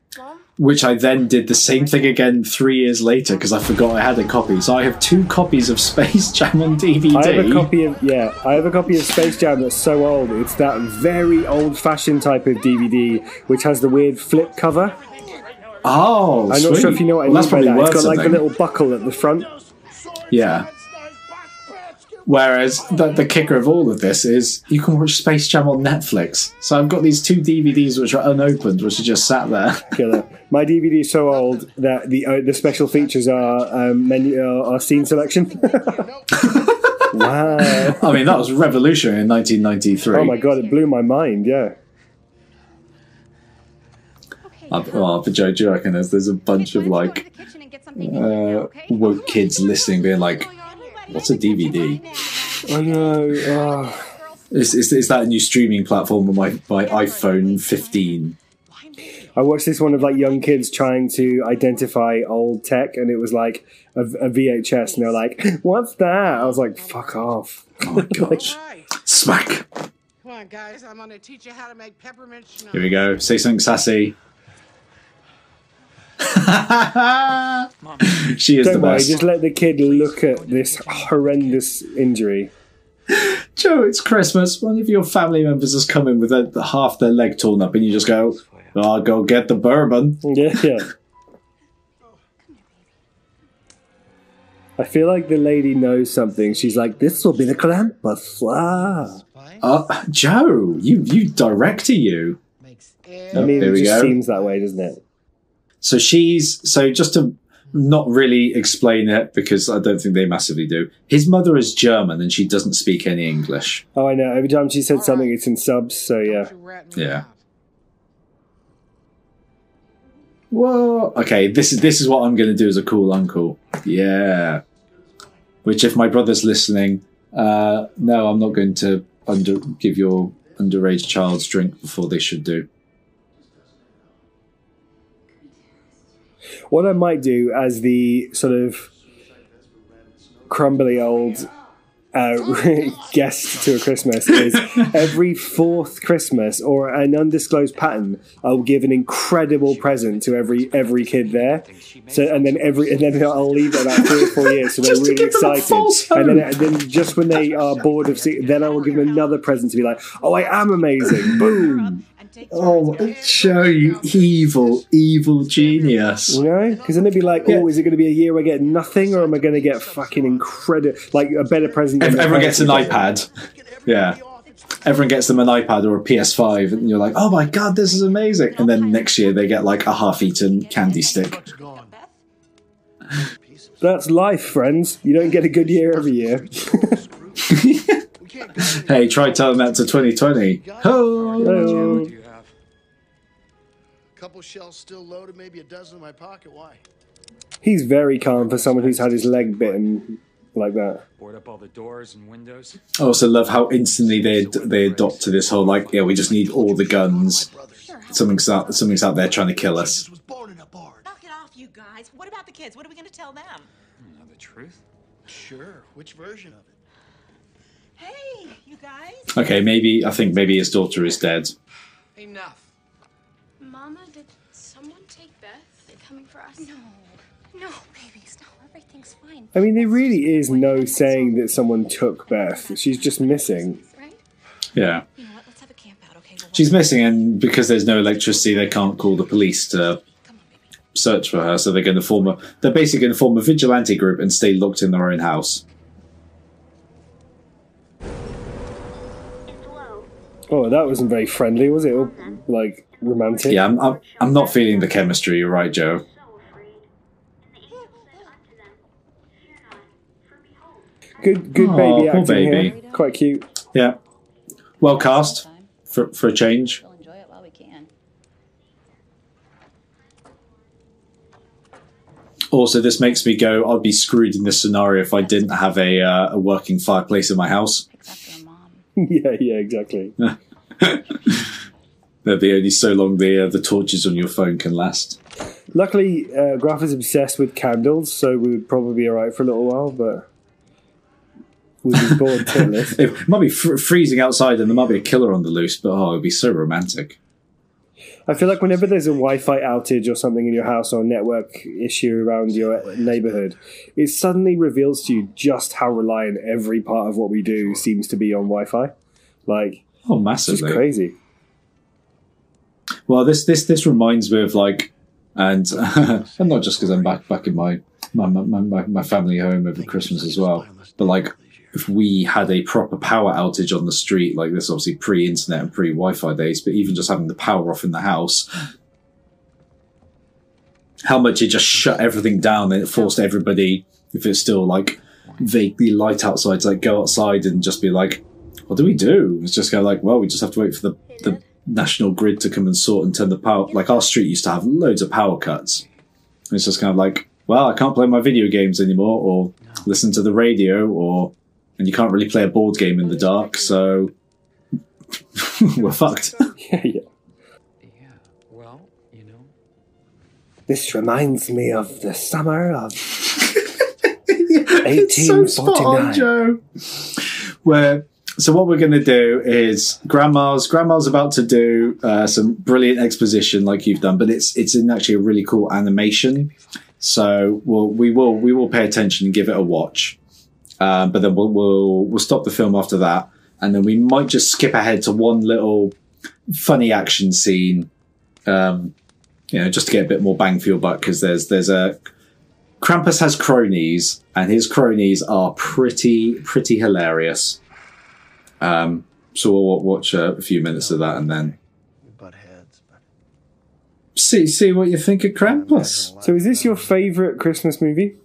Which I then did the same thing again three years later because I forgot I had a copy. So I have two copies of Space Jam on DVD. I have a copy of yeah, I have a copy of Space Jam that's so old. It's that very old-fashioned type of DVD which has the weird flip cover. Oh, I'm not sure if you know what I Well, that's mean by probably that. It's got like a little buckle at the front. Yeah. Whereas the, the kicker of all of this is you can watch Space Jam on Netflix. So I've got these two DVDs which are unopened, which are just sat there. Killer. My DVD is so old that the uh, the special features are um, menu uh, are scene selection. wow! I mean, that was revolutionary in 1993. Oh my god, it blew my mind. Yeah. I, oh, but Joe, do you reckon there's, there's a bunch of like uh, woke kids listening, being like, "What's a DVD? I know. Oh. Is, is, is that a new streaming platform on my, my iPhone 15?" I watched this one of like young kids trying to identify old tech, and it was like a, a VHS, and they're like, "What's that?" I was like, "Fuck off!" Oh my gosh! Smack! Come on, guys. I'm going to teach you how to make peppermint schnapps. Here we go. Say something sassy. she is Don't the worry, best. just let the kid look at this horrendous injury. Joe, it's Christmas. One of your family members has come in with a, half their leg torn up, and you just go, "I'll go get the bourbon." Yeah, yeah. I feel like the lady knows something. She's like, "This will be the Krampus." Ah. Uh, Joe, you you director you. I mean, There it just go. seems that way, doesn't it? So she's so just to not really explain it because I don't think they massively do. His mother is German and she doesn't speak any English. Oh, I know. Every time she said something, it's in subs. So yeah. Yeah. Well, okay. This is this is what I'm going to do as a cool uncle. Yeah. Which, if my brother's listening, uh, no, I'm not going to under give your underage child's drink before they should do. What I might do as the sort of crumbly old uh, guest to a Christmas is every fourth Christmas or an undisclosed pattern, I'll give an incredible present to every every kid there. So and then every and then I'll leave it about three or four years so they're really give them a excited. And then, and then just when they are bored of seeing, then I will give them another present to be like, oh, I am amazing. Boom. Oh, oh Joe, you evil, evil genius. You know, because then it'd be like, oh, is it going to be a year where I get nothing, or am I going to get fucking incredible, like a better present? than Everyone gets an parents would get? iPad. Yeah. everyone gets them an iPad or a PS5, and you're like, oh my god, this is amazing. And then next year they get like a half-eaten candy stick. Buck's gone. Pieces. That's life, friends. You don't get a good year every year. We can't go any- Hey, try telling that to 2020. Oh. Oh. Couple shells still loaded, maybe a dozen in my pocket. Why? He's very calm for someone who's had his leg bitten like that. Board up all the doors and windows. I also love how instantly they they adopt to this whole like, yeah, we just need all the guns. Something's out, something's out there trying to kill us. Jesus was born in a barn. Knock it off, you guys. What about the kids? What are we going to tell them? Hmm, know the truth? Sure. Which version of it? Hey, you guys. Okay, maybe I think maybe his daughter is dead. Enough. I mean, there really is no saying that someone took Beth. She's just missing. Yeah, You know what? Let's have a camp out, okay? We'll she's missing, and because there's no electricity, they can't call the police to Come on, baby. search for her. So they're going to form a they're basically going to form a vigilante group and stay locked in their own house. Oh, that wasn't very friendly, was it? Or, like romantic. Yeah, I'm I'm, I'm not feeling the chemistry. You're right, Joe. Good, good Aw, baby poor acting baby. here. Quite cute. Yeah, well cast for for a change. We'll enjoy it while we can. Also, this makes me go. I'd be screwed in this scenario if I didn't have a uh, a working fireplace in my house. Picks after mom. yeah, yeah, exactly. There'd be only so long the uh, the torches on your phone can last. Luckily, uh, Graf is obsessed with candles, so we would probably be alright for a little while, but we'd be bored. It might be fr- freezing outside and there might be a killer on the loose, but oh, it'd be so romantic. I feel like whenever there's a Wi-Fi outage or something in your house or a network issue around your neighborhood, it suddenly reveals to you just how reliant every part of what we do seems to be on Wi-Fi. Like, Oh, it's massively. crazy. Well, this this this reminds me of like, and and not just because I'm back back in my my, my my my family home over Christmas as well, but like if we had a proper power outage on the street, like this, obviously pre-internet and pre-Wi-Fi days, but even just having the power off in the house, how much it just shut everything down and it forced everybody, if it's still like vaguely light outside, to like go outside and just be like, what do we do? It's just kind of like, well, we just have to wait for the, the national grid to come and sort and turn the power. Like our street used to have loads of power cuts. It's just kind of like, well, I can't play my video games anymore, or listen to the radio, or and you can't really play a board game in the dark, so we're fucked. Yeah, yeah. Yeah. Well, you know. This reminds me of the summer of It's so on, 1849. Joe. Where so what we're going to do is grandma's grandma's about to do uh, some brilliant exposition like you've done, but it's it's in actually a really cool animation. So we'll we will we will pay attention and give it a watch, um, but then we'll, we'll we'll stop the film after that, and then we might just skip ahead to one little funny action scene, um, you know, just to get a bit more bang for your buck because there's there's a Krampus has cronies, and his cronies are pretty pretty hilarious. Um, so we'll watch uh, a few minutes of that and then butt heads, see see what you think of Krampus. So, is this your favourite Christmas movie?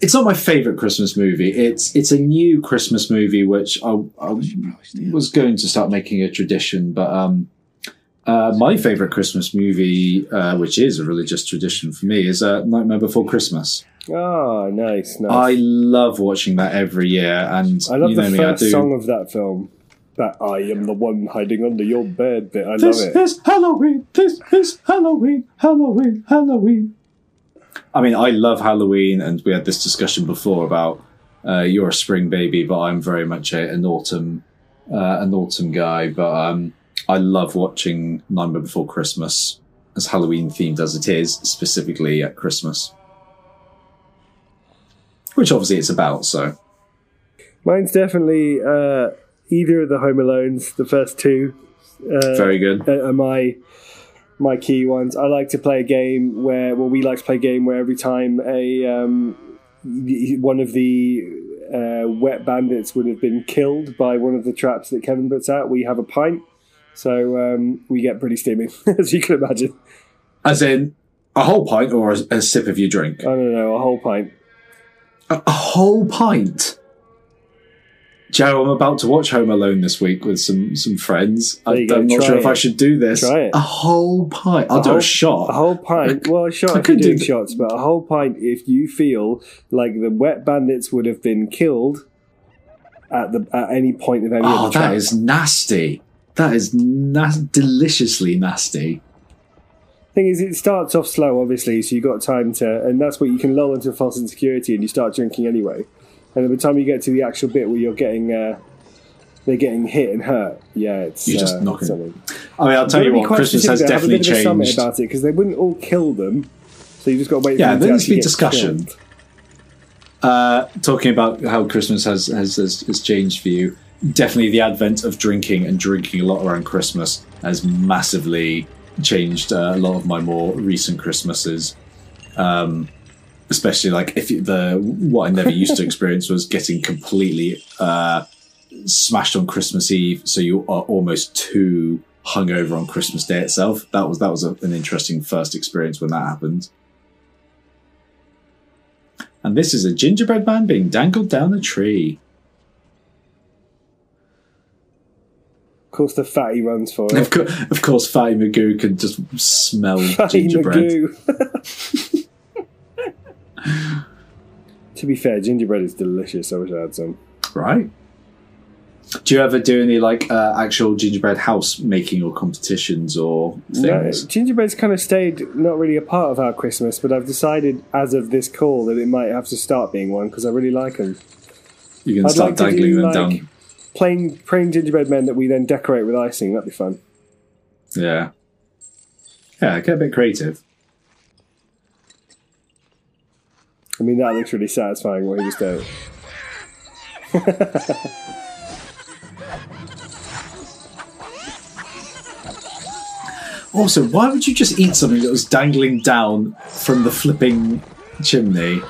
It's not my favorite Christmas movie. It's it's a new Christmas movie which I, I was going to start making a tradition, but um, uh, my favorite Christmas movie, uh, which is a religious tradition for me, is uh, Nightmare Before Christmas. Oh, nice, nice. I love watching that every year, and I love you know the first song of that film. That I am the one hiding under your bed bit. I love it. This love it. is Halloween. This is Halloween. Halloween. Halloween. I mean, I love Halloween, and we had this discussion before about uh, you're a spring baby, but I'm very much a, an autumn, uh, an autumn guy. But um, I love watching Nightmare Before Christmas, as Halloween themed as it is, specifically at Christmas, which obviously it's about. So Mine's definitely uh, either of the Home Alones, the first two. Uh, very good. Am my my key ones. I like to play a game where, well, we like to play a game where every time a um, one of the uh, wet bandits would have been killed by one of the traps that Kevin puts out, we have a pint. So um, we get pretty steamy, as you can imagine. As in a whole pint or a, a sip of your drink? I don't know, a whole pint. A, a whole pint. Joe, I'm about to watch Home Alone this week with some some friends. I, I'm not try sure if. I should do this. Try it. A whole pint. I'll do whole- a shot. A whole pint. Well, a shot I if you're could do doing shots, but a whole pint if you feel like the wet bandits would have been killed at the at any point of any oh, of the that traps. is nasty. That is nas- deliciously nasty. Thing is, it starts off slow, obviously, so you've got time to, and that's what you can lull into false insecurity, and you start drinking anyway. And by the time you get to the actual bit where you're getting, uh, they're getting hit and hurt, yeah, it's You're just uh, knocking- something. I mean, I'll tell you what, Christmas has specific, have a definitely bit of a changed. about it because they wouldn't all kill them, so you just got to wait. Yeah, for them there needs to be discussion. Uh, talking about how Christmas has, has has has changed for you. Definitely, the advent of drinking and drinking a lot around Christmas has massively changed uh, a lot of my more recent Christmases. Um, especially like if you- the what I never used to experience was getting completely uh, smashed on Christmas Eve, so you are almost too hungover on Christmas Day itself. That was that was a, an interesting first experience when that happened. And this is a gingerbread man being dangled down a tree. Of course, the fatty runs for Of, it. co- of course, Fatty Magoo can just smell Fatty gingerbread. To be fair, gingerbread is delicious. I wish I had some. Right. Do you ever do any like uh, actual gingerbread house making or competitions or things? No, gingerbread's kind of stayed not really a part of our Christmas, but I've decided as of this call that it might have to start being one because I really like them. You can I'd start like dangling do, them like, down. Plain, plain gingerbread men that we then decorate with icing. That'd be fun. Yeah. Yeah, get a bit creative. I mean, that looks really satisfying what he was doing. Also, why would you just eat something that was dangling down from the flipping chimney?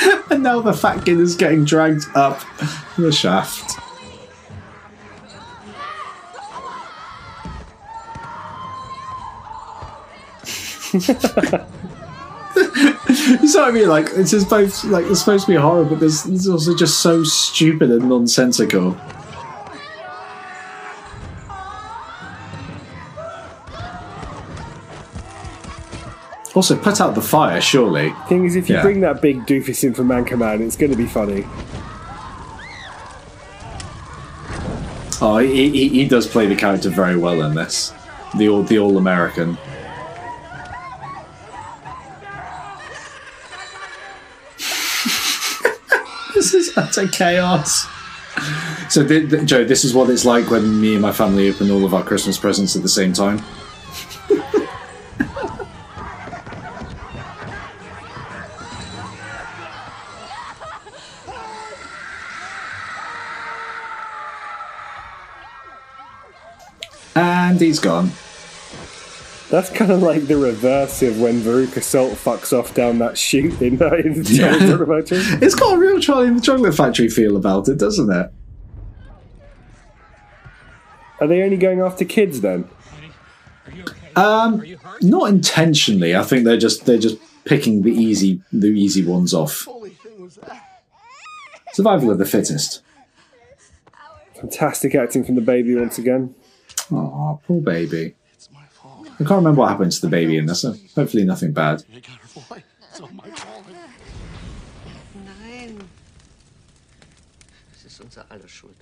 and now the fat kid is getting dragged up the shaft. You know what I mean? Like it's just both like it's supposed to be horror, but there's it's also just so stupid and nonsensical. Also, put out the fire, surely. Thing is, if you Yeah. bring that big doofus in from Anchorman, it's going to be funny. Oh, he, he, he does play the character very well in this. The all the all American. utter chaos. So, Joe, this is what it's like when me and my family open all of our Christmas presents at the same time. And he's gone. That's kind of like the reverse of when Veruca Salt fucks off down that chute in, uh, in the Yeah. Chocolate Factory. It's got a real Charlie and the Chocolate Factory feel about it, doesn't it? Are they only going after kids then? Um, not intentionally. I think they're just they're just picking the easy the easy ones off. Survival of the fittest. Fantastic acting from the baby once again. Oh, poor baby. I can't remember what happened to the baby in this. so Hopefully, nothing bad. Nein. Es ist unser aller Schuld.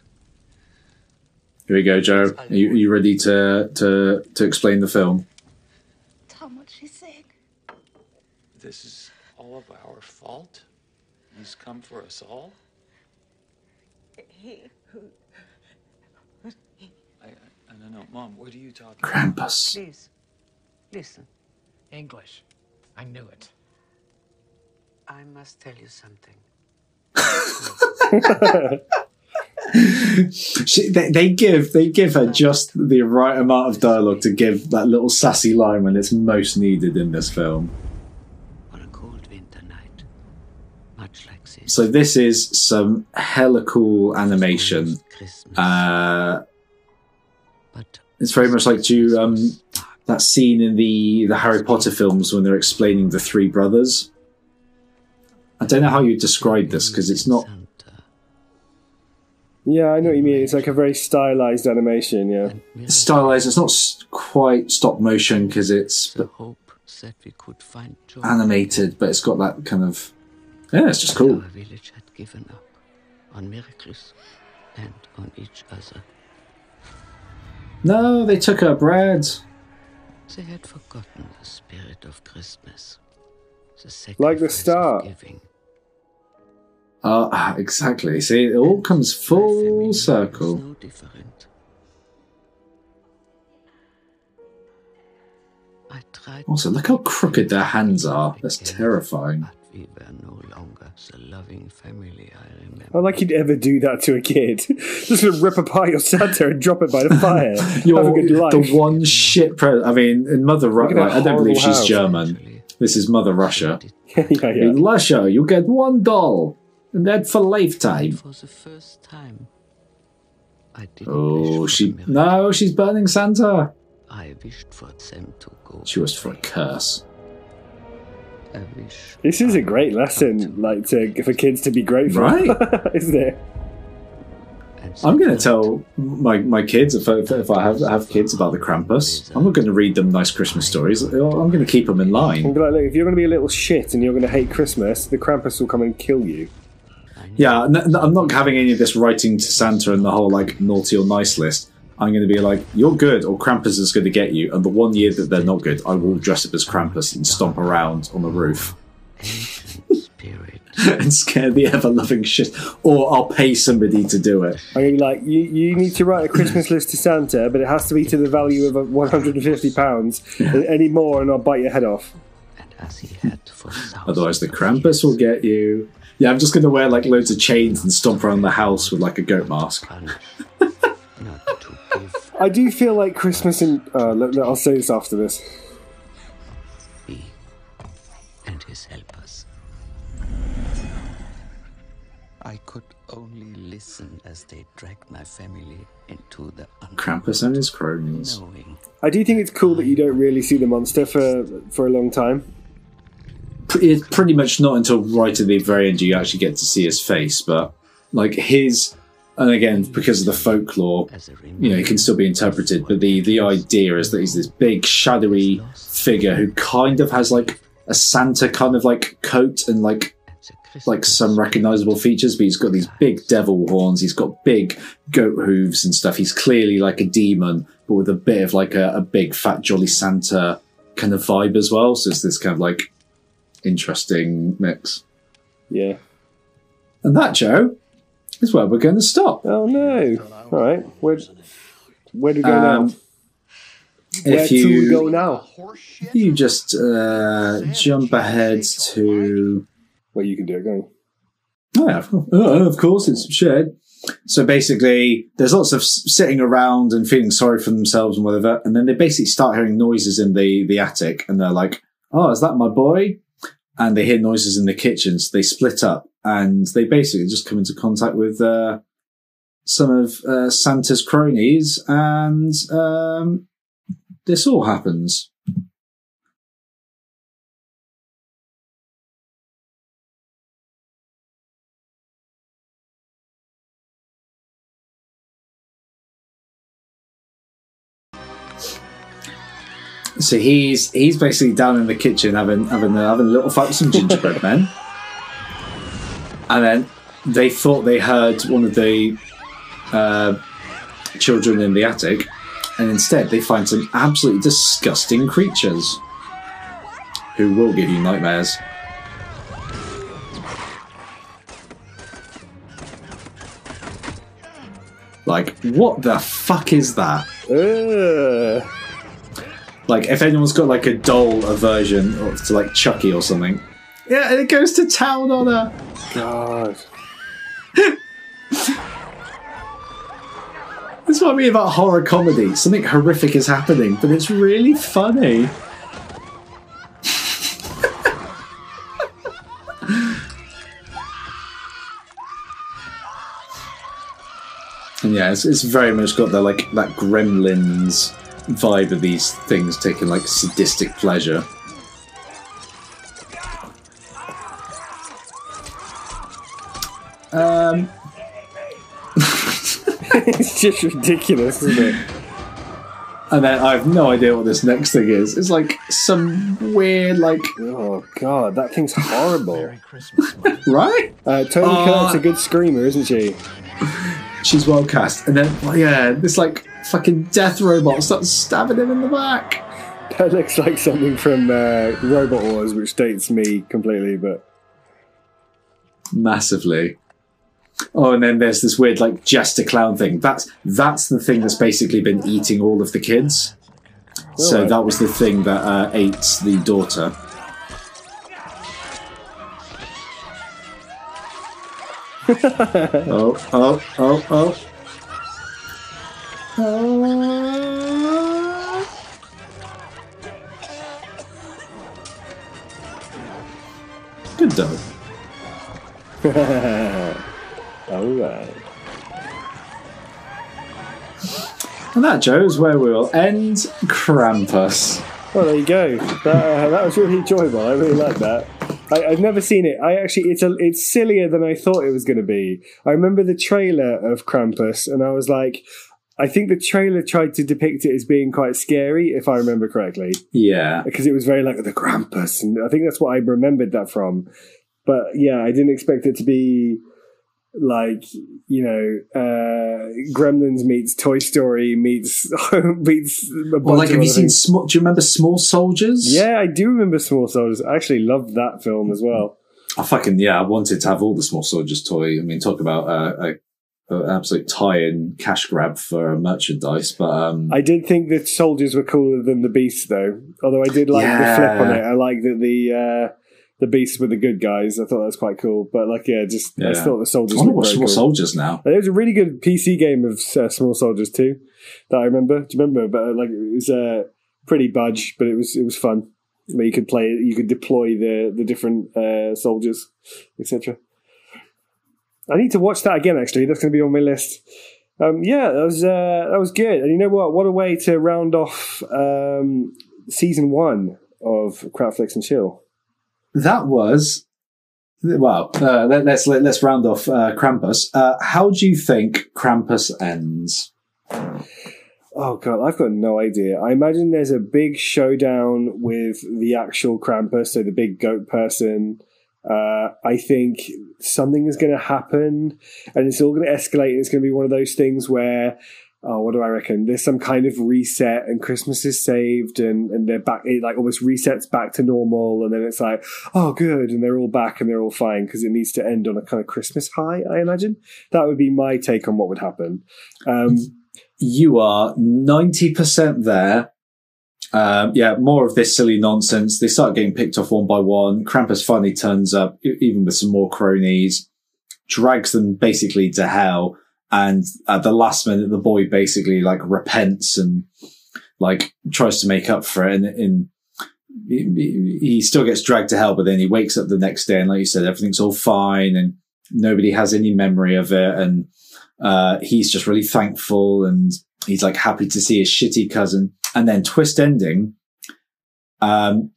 Here we go, Joe. Are you, are you ready to to to explain the film? Tom, what she said. This is all of our fault. He's come for us all. He who I, I, I don't know, Mom. What are you talking? Krampus. Please, listen. English. I knew it. I must tell you something. She, they, they give they give her just the right amount of dialogue to give that little sassy line when it's most needed in this film. On a cold winter night. Much like this. So this is some hella cool animation. Uh, but it's very much like you um that scene in the the Harry Potter films when they're explaining the three brothers. I don't know how you describe this because it's not. Yeah, I know what you mean. It's like a very stylized animation. Yeah. It's stylized. It's not quite stop motion because it's the hope that we could find animated, but it's got that kind of. Yeah, it's just cool. Our village had given up on miracles and on each other. No, they took her bread. They had forgotten the spirit of Christmas. The Like the star. of giving. Uh, exactly. See, it all comes full circle. No different. I tried Also, look how crooked their hands are. That's terrifying. we were no longer the loving family I remember. Not like you'd ever do that to a kid. Just gonna rip apart your Santa and drop it by the fire. you Have a good life. the one shit pre- I mean, in Mother Look Russia, at that I don't believe she's house. German. This is Mother Russia. yeah, yeah. In Russia, you get one doll, and that for lifetime. For the first time, I didn't Oh, she no, she's burning Santa. I wished for them to go. She was for a curse. I wish. This is a great lesson, like to for kids to be grateful, Right. isn't it? I'm going to tell my, my kids if I, if I have have kids about the Krampus. I'm not going to read them nice Christmas stories. I'm going to keep them in And line. be like, look, if you're going to be a little shit and you're going to hate Christmas, the Krampus will come and kill you. Yeah, n- n- I'm not having any of this writing to Santa and the whole like naughty or nice list. I'm going to be like, you're good, or Krampus is going to get you. And the one year that they're not good, I will dress up as Krampus and stomp around on the roof and scare the ever loving shit. Or I'll pay somebody to do it. I'm going like, you, you need to write a Christmas list to Santa, but it has to be to the value of uh, 150 pounds. Any more, and I'll bite your head off. And as he had for Otherwise, the Krampus will get you. Yeah, I'm just going to wear like loads of chains and stomp around the house with like a goat mask. I do feel like Christmas in. Uh, look, look, I'll say this after this. and his helpers. I could only listen as they dragged my family into the Krampus and his cronies. I do think it's cool that you don't really see the monster for for a long time. It's pretty much not until right at the very end you actually get to see his face, but like his. And again, because of the folklore, you know, it can still be interpreted. But the the idea is that he's this big, shadowy figure who kind of has like a Santa kind of like coat and like like some recognizable features, but he's got these big devil horns. He's got big goat hooves and stuff. He's clearly like a demon, but with a bit of like a, a big fat jolly Santa kind of vibe as well. So it's this kind of like interesting mix. Yeah. And that, Joe, is where we're going to stop. Oh no! All right, where where do we go Um, now? Where If you go now? you just uh, jump ahead to Well, you can do it. Go. Oh, yeah, uh, of course, it's shared. So basically, there's lots of sitting around and feeling sorry for themselves and whatever, and then they basically start hearing noises in the the attic, and they're like, "Oh, is that my boy?" And they hear noises in the kitchen, so they split up, and they basically just come into contact with uh, some of uh, Santa's cronies, and um, this all happens. So he's he's basically down in the kitchen having having a, having a little fight with some gingerbread men, and then they thought they heard one of the uh, children in the attic, and instead they find some absolutely disgusting creatures who will give you nightmares. Like, what the fuck is that? Ugh. Like, if anyone's got like a doll aversion or to like Chucky or something. Yeah, and it goes to town on her. God. That's what I mean about horror comedy. Something horrific is happening, but it's really funny. and yeah, it's, it's very much got the like that gremlins vibe of these things taking like sadistic pleasure. Um, it's just ridiculous, isn't it? and then I have no idea what this next thing is. It's like some weird, like Oh god, that thing's horrible. right? Uh, Toni Oh. Kurt's a good screamer, isn't she? She's well cast, and then well, yeah, this like fucking death robot starts stabbing him in the back. That looks like something from uh, Robot Wars, which dates me completely. But massively. Oh, and then there's this weird like jester clown thing. That's that's the thing that's basically been eating all of the kids. So Alright. that was the thing that uh, ate the daughter. oh, oh, oh, oh. Oh. Good dog. all right. And that, Joe, is where we'll end Krampus. Well, there you go. That, uh, that was really enjoyable. I really like that. I, I've never seen it. I actually, it's a, it's sillier than I thought it was going to be. I remember the trailer of Krampus, and I was like, I think the trailer tried to depict it as being quite scary, if I remember correctly, Yeah. because it was very like the Krampus, and I think that's what I remembered that from. But yeah, I didn't expect it to be like you know uh gremlins meets toy story meets meets Well, like, have you seen? Small, do you remember Small Soldiers? yeah i do remember small soldiers i actually loved that film as well I fucking yeah. I wanted to have all the Small Soldiers toy. I mean, talk about uh, a, a absolute tie-in cash grab for merchandise. But um, i did think the soldiers were cooler than the beasts though although i did like the flip on it i like that the uh the beasts were the good guys i thought that was quite cool but like yeah just i Yeah. just thought the I soldiers want to were watch Small cool. Soldiers now. There was a really good PC game of uh, Small Soldiers too that I remember. Do you remember? But uh, like it was uh, pretty budge, but it was it was fun. Where you could play, you could deploy the the different uh, soldiers, etc. I need to watch that again. Actually, that's going to be on my list. Um, yeah, that was uh, that was good. And you know what? What a way to round off um, season one of Crapflix and Chill. That was well. Uh, let, let's let, let's round off uh, Krampus. Uh, how do you think Krampus ends? Oh god, I've got no idea. I imagine there's a big showdown with the actual Krampus, so the big goat person. Uh, I think something is going to happen, and it's all going to escalate. And It's going to be one of those things where, oh, what do I reckon? There's some kind of reset, and Christmas is saved, and and they're back. It like almost resets back to normal, and then it's like, oh, good, and they're all back and they're all fine because it needs to end on a kind of Christmas high. I imagine that would be my take on what would happen. Um, You are ninety percent there. Um, yeah, more of this silly nonsense. They start getting picked off one by one. Krampus finally turns up, even with some more cronies, drags them basically to hell. And at the last minute, the boy basically like repents and like tries to make up for it. And, and he still gets dragged to hell, but then he wakes up the next day and like you said, everything's all fine and nobody has any memory of it. And, uh, he's just really thankful and he's like happy to see his shitty cousin. And then twist ending, um,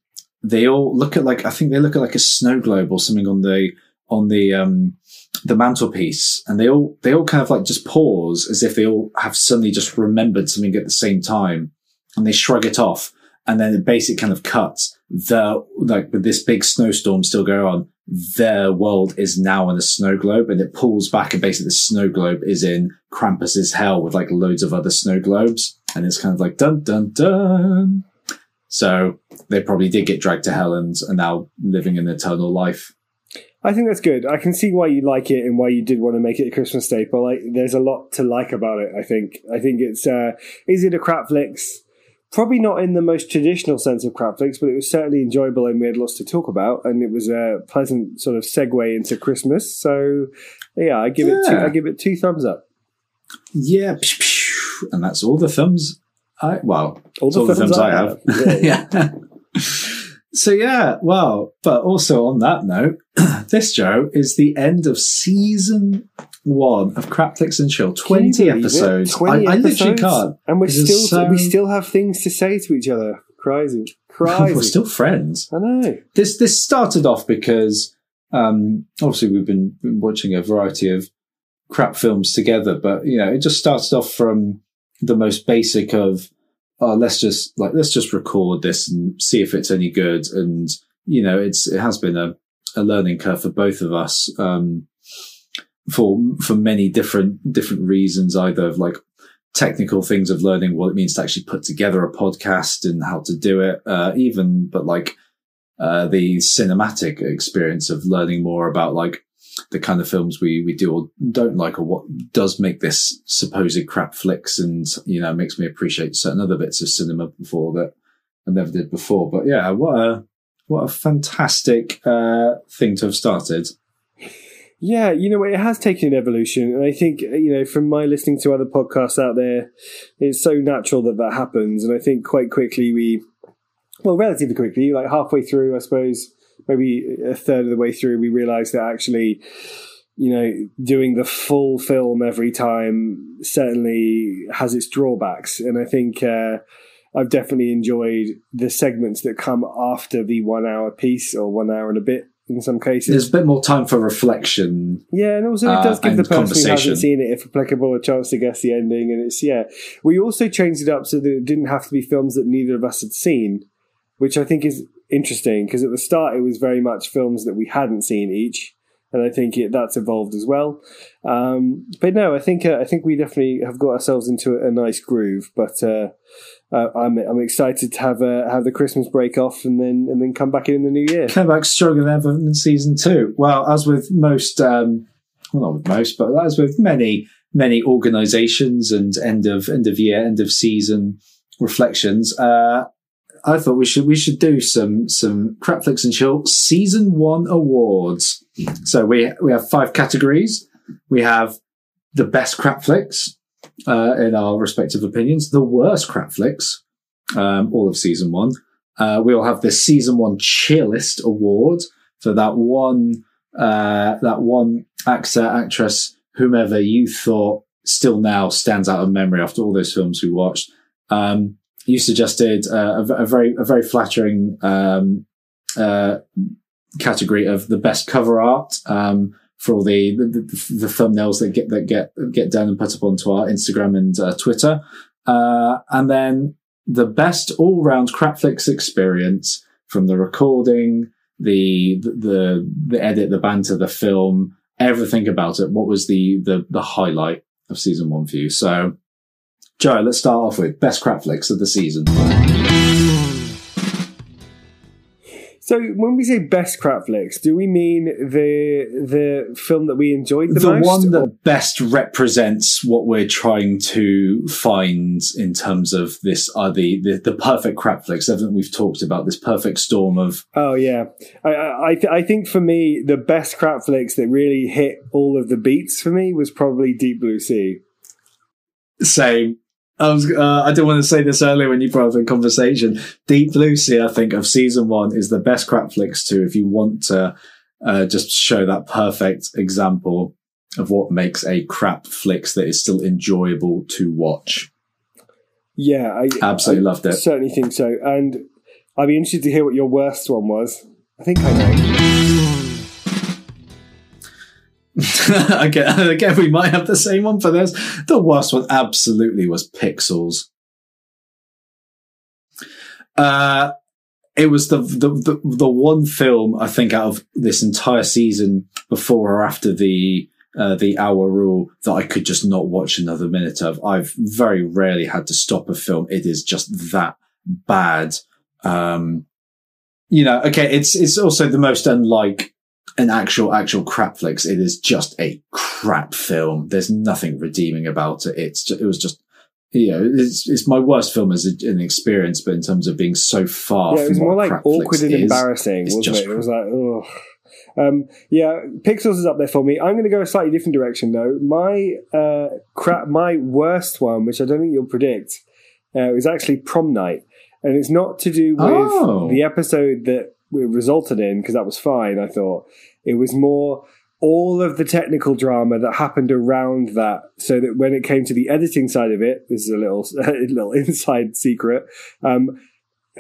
they all look at like, I think they look at like a snow globe or something on the, on the, um, the mantelpiece. And they all, they all kind of like just pause as if they all have suddenly just remembered something at the same time. And they shrug it off. And then it basically kind of cuts. The, like with this big snowstorm still going on, their world is now in a snow globe and it pulls back and basically the snow globe is in Krampus's hell with like loads of other snow globes. And it's kind of like dun dun dun. So they probably did get dragged to hell and are now living an eternal life. I think that's good. I can see why you like it and why you did want to make it a Christmas staple. Like, there's a lot to like about it. I think. I think it's. Uh, it a crap flicks? Probably not in the most traditional sense of crap flicks, but it was certainly enjoyable and we had lots to talk about, and it was a pleasant sort of segue into Christmas. So, yeah, I give it. Two, I give it two thumbs up. Yeah. And that's all the thumbs I, well, All the all the thumbs thumbs I have. have. yeah. So yeah, well, but also on that note, this Joe is the end of season one of Crapflix and Chill. 20 episodes. 20 I, I literally can't. And we're This still so- we still have things to say to each other. Crazy, crazy. We're still friends. I know. This this started off because um, obviously we've been, been watching a variety of crap films together, but you know it just started off from the most basic of oh let's just like let's just record this and see if it's any good, and you know it's it has been a, a learning curve for both of us um, for for many different different reasons, either of like technical things of learning what it means to actually put together a podcast and how to do it, uh, even but like uh, the cinematic experience of learning more about like the kind of films we, we do or don't like or what does make this supposed crap flicks and, you know, makes me appreciate certain other bits of cinema before that I never did before. But yeah, what a, what a fantastic, uh, thing to have started. Yeah, you know, it has taken an evolution, and I think you know, from my listening to other podcasts out there, it's so natural that that happens, and I think quite quickly we, well, relatively quickly, like halfway through, I suppose, maybe a third of the way through, we realised that actually, you know, doing the full film every time certainly has its drawbacks, and I think. Uh, I've definitely enjoyed the segments that come after the one hour piece or one hour and a bit in some cases. There's a bit more time for reflection. Yeah, and also it uh, does give the person who hasn't seen it, if applicable, a chance to guess the ending. And it's yeah, we also changed it up so that it didn't have to be films that neither of us had seen, which I think is interesting because at the start it was very much films that we hadn't seen each, and I think it, that's evolved as well. Um, but no, I think uh, I think we definitely have got ourselves into a, a nice groove. But uh, uh, I'm I'm excited to have uh, have the Christmas break off and then and then come back in, the new year. Come back stronger than ever in season two. Well, as with most, um, well, not with most, but as with many, many organisations and end of end of year, end of season reflections, uh, I thought we should we should do some some Crapflix and Chill season one awards. So we we have five categories. We have the best Crapflix uh, in our respective opinions, the worst Crapflix, um, all of season one. Uh, we'll have the season one chillest award for that one, uh, that one actor, actress, whomever you thought still now stands out of memory after all those films we watched. Um, you suggested uh, a, a very, a very flattering, um, uh, category of the best cover art, um, for all the, the, the, the thumbnails that get, that get, get done and put up onto our Instagram and uh, Twitter. Uh, and then the best all round Crapflix experience from the recording, the, the, the edit, the banter, the film, everything about it. What was the, the, the highlight of season one for you? So, Joe, let's start off with best Crapflix of the season. So when we say best crap flicks, do we mean the the film that we enjoyed the, The most? one or- that best represents what we're trying to find in terms of this are the, the, the perfect Crapflix. Everything we've talked about, this perfect storm of Oh yeah, I I, I think for me the best crap flicks that really hit all of the beats for me was probably Deep Blue Sea. Same. I was. Uh, I didn't want to say this earlier when you brought up the conversation. Deep Blue Sea, I think, of season one is the best crap flicks too. If you want to uh, just show that perfect example of what makes a crap flicks that is still enjoyable to watch. Yeah, I Absolutely I loved it. Certainly think so, and I'd be interested to hear what your worst one was. I think I know. again, again, we might have the same one for this. The worst one absolutely was Pixels. Uh, it was the, the the the one film I think out of this entire season before or after the uh, the hour rule that I could just not watch another minute of. I've very rarely had to stop a film. It is just that bad. Um, you know, okay, it's it's also the most unlike an actual actual crap flicks. It is just a crap film. There's nothing redeeming about it. It's ju- it was just you know it's it's my worst film as a, an experience, but in terms of being so far, yeah, it was more like awkward and is, embarrassing, wasn't just it? It was like, oh. Um, yeah, Pixels is up there for me. I'm going to go a slightly different direction though. My uh, crap, my worst one, which I don't think you'll predict, uh, was actually Prom Night, and it's not to do with Oh. the episode that it resulted in because that was fine. I thought it was more all of the technical drama that happened around that, so that when it came to the editing side of it, this is a little a little inside secret. Um,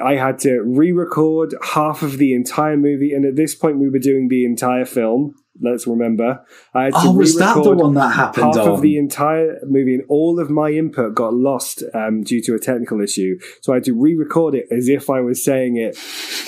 I had to re-record half of the entire movie, and at this point, we were doing the entire film. Let's remember. I had to Oh, was that the one that happened Half on? of the entire movie, and all of my input got lost um, due to a technical issue. So I had to re-record it as if I was saying it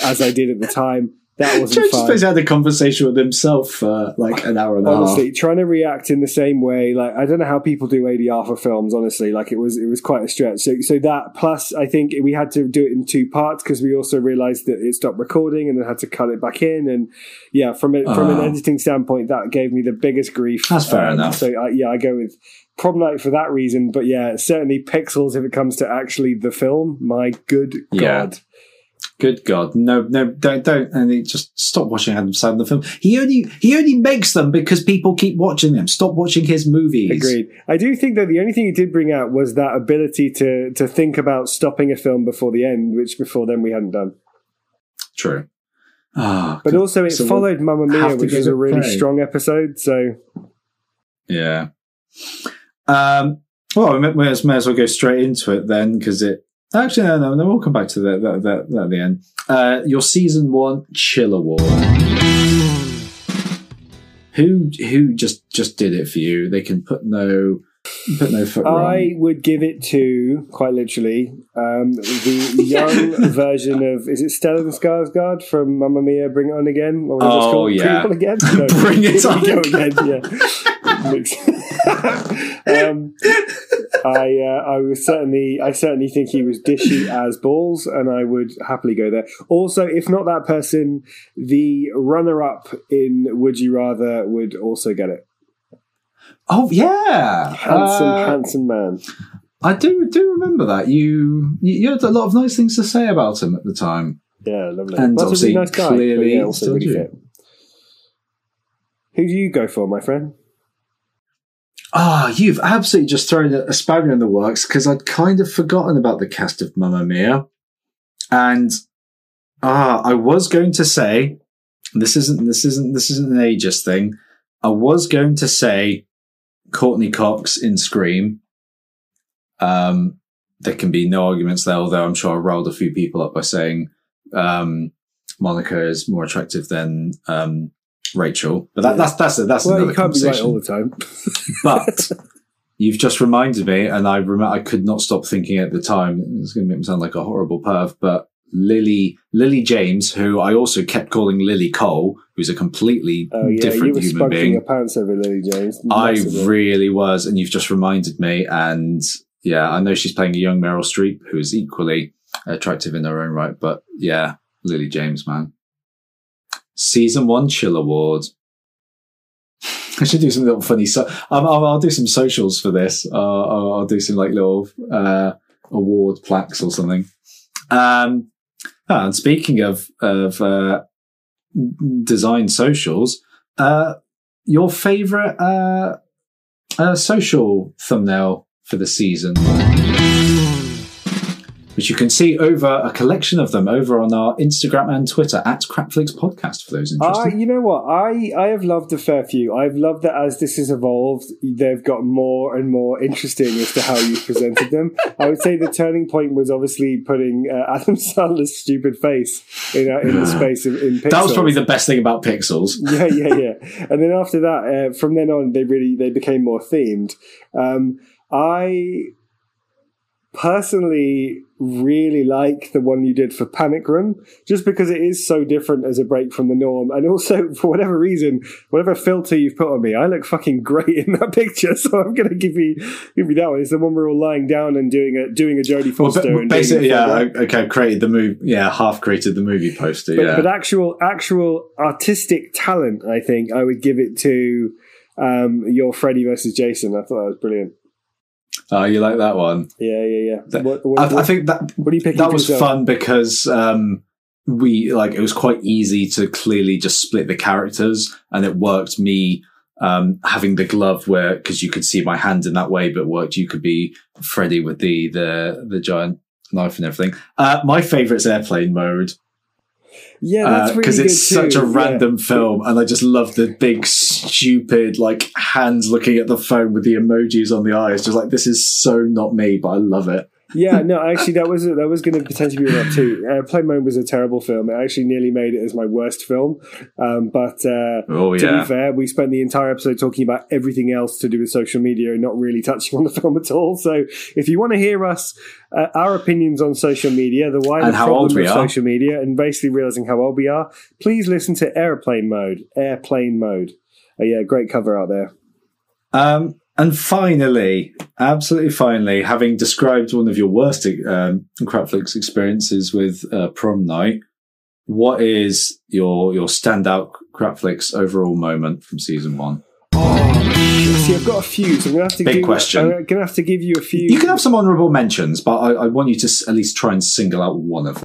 as I did at the time. That wasn't Joe fun. just basically had a conversation with himself for like an hour and a half. honestly trying to react in the same way like i don't know how people do adr for films honestly like it was it was quite a stretch so so that plus i think we had to do it in two parts because we also realized that it stopped recording and then had to cut it back in and yeah from a, from an Oh. editing standpoint that gave me the biggest grief That's fair enough. so I, yeah i go with problematic for that reason but yeah certainly pixels if it comes to actually the film my good Yeah. god Good God, no, no, don't, don't, and he just stop watching Adam Sandler film. He only, he only makes them because people keep watching them. Stop watching his movies. Agreed. I do think that the only thing he did bring out was that ability to to think about stopping a film before the end, which before then we hadn't done. True. Ah, But also, it So we'll followed Mamma Mia, which is a really play. strong episode. So Yeah. Um, well, we may as may as well go straight into it then, because it. Actually, no, no, no. We'll come back to that, at the end. Uh, your season one chill award. Who who just just did it for you? They can put no put no foot wrong. I would give it to quite literally um, the young version of is it Stellan Skarsgård from Mamma Mia? Bring it on again. What was Oh, called? yeah. Bring it on again. Bring it on go again. Yeah. Um, I uh, I was certainly I certainly think he was dishy as balls, and I would happily go there. Also, if not that person, the runner up in Would You Rather would also get it. Oh yeah, Handsome, Uh, handsome man. I do do remember that you you had a lot of nice things to say about him at the time. Yeah, lovely. And a obviously, really nice guy, clearly yeah, also still really fit. Who do you go for, my friend? Ah, you've absolutely just thrown a, a spanner in the works because I'd kind of forgotten about the cast of Mamma Mia, and ah, I was going to say this isn't this isn't this isn't an ageist thing. I was going to say Courteney Cox in Scream. Um, there can be no arguments there, although I'm sure I riled a few people up by saying um, Monica is more attractive than um, Rachel. But that, that's that's that's well, another you can't be right conversation all the time. but you've just reminded me, and I rem- I could not stop thinking at the time. It's going to make me sound like a horrible perv, but Lily Lily James, who I also kept calling Lily Cole, who's a completely Oh yeah, you different were human being. your pants over Lily James. I really was, and you've just reminded me. And yeah, I know she's playing a young Meryl Streep, who is equally attractive in her own right. But yeah, Lily James, man. Season one Chill Award. I should do some little funny. So I'll, I'll, I'll do some socials for this. Uh, I'll, I'll do some like little uh, award plaques or something. Um, and speaking of of uh, design socials, uh, your favorite uh, uh, social thumbnail for the season, which you can see over a collection of them over on our Instagram and Twitter at Crapflix Podcast for those interested. you know what? I, I have loved a fair few. I've loved that as this has evolved, they've got more and more interesting as to how you presented them. I would say the turning point was obviously putting uh, Adam Sandler's stupid face in, uh, in the space of in pixels. that was probably the best thing about Pixels. yeah, yeah, yeah. And then after that, uh, from then on, they really they became more themed. Um, I personally really like the one you did for Panic Room, just because it is so different as a break from the norm, and also for whatever reason, whatever filter you've put on me, I look fucking great in that picture. So I'm going to give you give you that one. It's the one we're all lying down and doing a doing a Jodie Well, Foster. and basically, yeah. the film, I- Okay, I created the movie. Yeah, half created the movie poster. but, yeah, but actual actual artistic talent, I think I would give it to um, your Freddy versus Jason. I thought that was brilliant. Oh, you like that one? Yeah, yeah, yeah. That- What, what, I, I think that what are you picking? that was fun because um, we like it was quite easy to clearly just split the characters, and it worked. Me um, having the glove where because you could see my hand in that way, but worked. You could be Freddy with the the the giant knife and everything. Uh, my favorite's airplane mode. Yeah, uh, that's really because it's too. such a yeah. random film, and I just love the big, stupid, like hands looking at the phone with the emojis on the eyes. Just like this is so not me, but I love it. Yeah, no, actually, that was that was going to potentially be up too. Uh, Play Mode was a terrible film. It actually nearly made it as my worst film. Um, but uh, Oh to be fair, we spent the entire episode talking about everything else to do with social media and not really touching on the film at all. So, if you want to hear us, uh, our opinions on social media, the wider And how problem old we of are. social media, and basically realizing how old we are, please listen to Airplane Mode. Airplane Mode. Uh, yeah, great cover out there. Um, and finally, absolutely finally, having described one of your worst um, Crapflix experiences with uh, prom night, what is your your standout Crapflix overall moment from season one? See, I've got a few, so I'm gonna have to Big give, question. I'm gonna have to give you a few. You can have some honourable mentions, but I, I want you to at least try and single out one of them.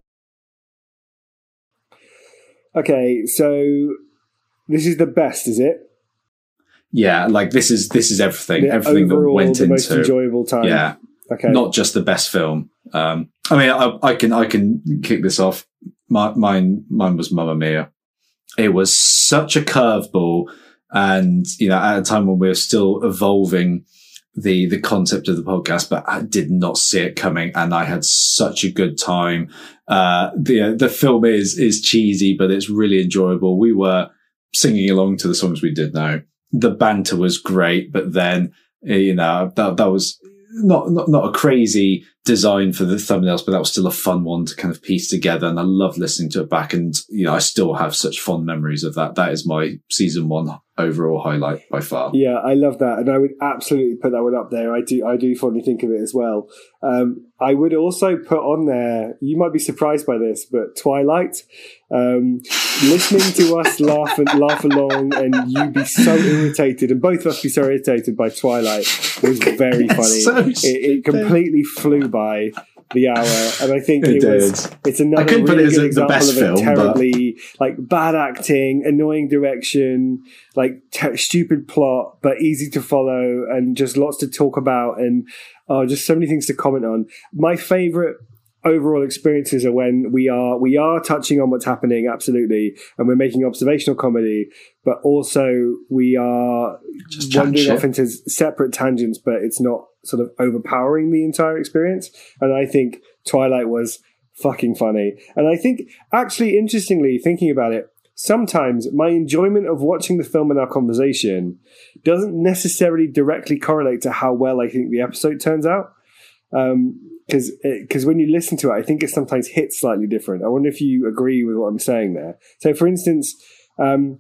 Okay, so this is the best, is it? Yeah, like this is this is everything, The everything that went the most into enjoyable time. yeah, Okay. not just the best film. Um, I mean, I, I can I can kick this off. My, mine mine was Mamma Mia. It was such a curveball, and you know, at a time when we were still evolving the the concept of the podcast, but I did not see it coming, and I had such a good time. Uh, the the film is is cheesy, but it's really enjoyable. We were singing along to the songs we did know. The banter was great, but then eh, you know that that was not not not a crazy design for the thumbnails, but that was still a fun one to kind of piece together. And I love listening to it back, and you know I still have such fond memories of that. That is my season one overall highlight by far. Yeah, I love that, and I would absolutely put that one up there. I do, I do fondly think of it as well. Um, I would also put on there. You might be surprised by this, but Twilight. Um, listening to us laugh and laugh along, and you be so irritated, and both of us be so irritated by Twilight was very funny. so it, it completely flew by the hour, and I think It it, was. It's another I couldn't put really it as good the example best of a film, but- terribly like bad acting, annoying direction, like stupid plot, but easy to follow, and just lots to talk about, and oh, just so many things to comment on. My favorite overall experiences are when we are we are touching on what's happening absolutely and we're making observational comedy but also we are Just wandering off into separate tangents but it's not sort of overpowering the entire experience. And i think twilight was fucking funny. And i think actually interestingly thinking about it sometimes my enjoyment of watching the film in our conversation doesn't necessarily directly correlate to how well i think the episode turns out um, because because when you listen to it, I think it sometimes hits slightly different. I wonder if you agree with what I'm saying there. So, for instance, um,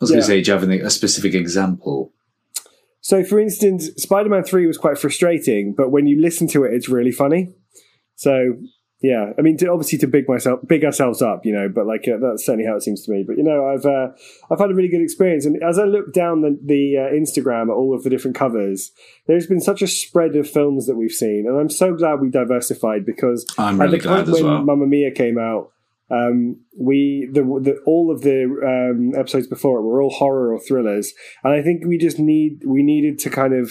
I was going to say, do you have any, a specific example? so for instance, Spider-Man Three was quite frustrating, but when you listen to it, it's really funny. So. Yeah, I mean, to, obviously to big myself, big ourselves up, you know, but like uh, that's certainly how it seems to me. But you know, I've uh, I've had a really good experience, and as I look down the, the uh, Instagram at all of the different covers, there's been such a spread of films that we've seen, and I'm so glad we diversified because I'm at really the point when well. Mamma Mia came out, um, we the, the all of the um, episodes before it were all horror or thrillers, and I think we just need we needed to kind of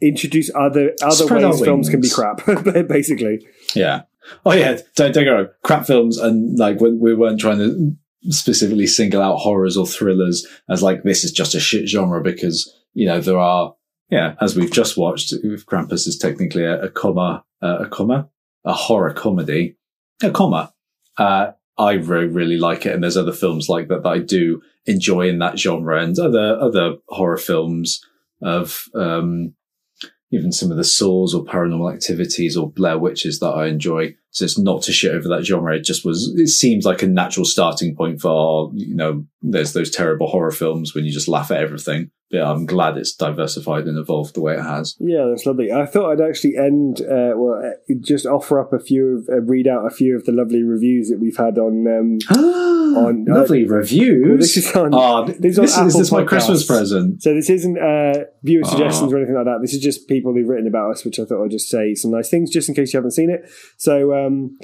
introduce other other Spread ways films can be crap, basically. Yeah. Oh yeah. Don't, don't get wrong. Crap films and like when we weren't trying to specifically single out horrors or thrillers as like this is just a shit genre because you know there are yeah as we've just watched Krampus is technically a, a comma uh, a comma a horror comedy a comma uh, I really really like it and there's other films like that that I do enjoy in that genre and other other horror films of um even some of the Saws or Paranormal Activities or Blair Witches that I enjoy. So it's not to shit over that genre. It just was, it seems like a natural starting point for, you know, there's those terrible horror films when you just laugh at everything. But I'm glad it's diversified and evolved the way it has. Yeah, that's lovely. I thought I'd actually end, uh, well, uh, just offer up a few, of, uh, read out a few of the lovely reviews that we've had on. Um, on uh, Lovely reviews. well, this is on. Ah, this is on this, is, is this my Christmas present? So this isn't uh, viewer Ah. suggestions or anything like that. This is just people who've written about us, which I thought I'd just say some nice things, just in case you haven't seen it. So um,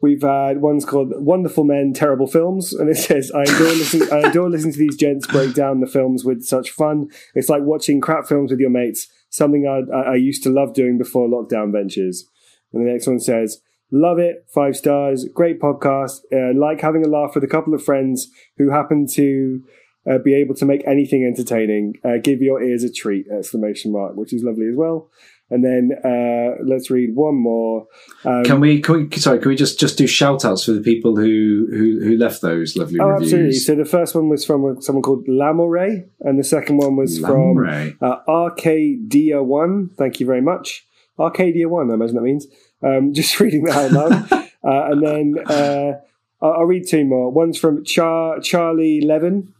we've had one's called "Wonderful Men, Terrible Films," and it says, "I adore listening. I adore listening to these gents break down the films with such fun. It's like watching crap films with your mates. Something I, I I used to love doing before lockdown ventures." And the next one says. Love it. Five stars. Great podcast. Uh, like having a laugh with a couple of friends who happen to uh, be able to make anything entertaining. Uh, give your ears a treat! Exclamation mark, which is lovely as well. And then uh, let's read one more. Um, Can we, can we? Sorry, can we just just do shout outs for the people who who, who left those lovely Oh, reviews? absolutely. So the first one was from someone called Lamore, and the second one was Lamore. from uh, Arcadia One. Thank you very much. Arcadia One, I imagine that means. Um, just reading that out loud. uh, and then uh, I'll, I'll read two more. One's from Char- Charlie Levin,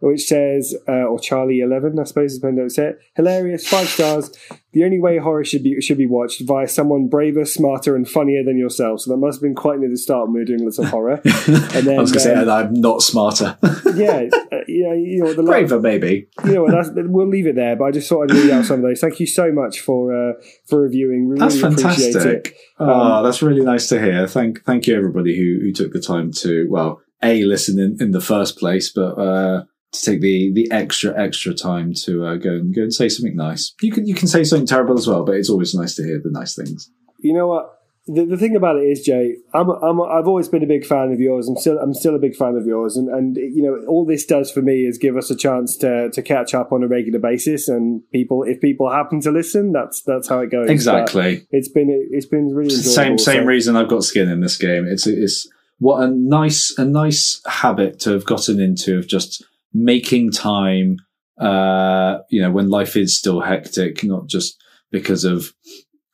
which says, uh, or Charlie Eleven, I suppose is when they say it. Hilarious, five stars. The only way horror should be should be watched via someone braver, smarter, and funnier than yourself. So that must have been quite near the start when we were doing lots of horror. And then, I was going to say um, that I'm not smarter. yeah, uh, know, you know the Braver, maybe. you know that's, we'll leave it there. But I just thought I'd read out some of those. Thank you so much for uh, for reviewing. We That's really fantastic. it. Oh, Um, that's really nice to hear. Thank thank you everybody who who took the time to well a listen in, in the first place, but uh, to take the the extra extra time to uh, go and go and say something nice. You can you can say something terrible as well, but it's always nice to hear the nice things. You know what? The, the thing about it is, Jay, I'm, I'm, I've always been a big fan of yours. I'm still, I'm still a big fan of yours, and, and you know, all this does for me is give us a chance to, to catch up on a regular basis. And people, if people happen to listen, that's that's how it goes. Exactly. But it's been it's been really enjoyable. Same same so- reason I've got skin in this game. It's it's what a nice a nice habit to have gotten into of just making time. Uh, you know, when life is still hectic, not just because of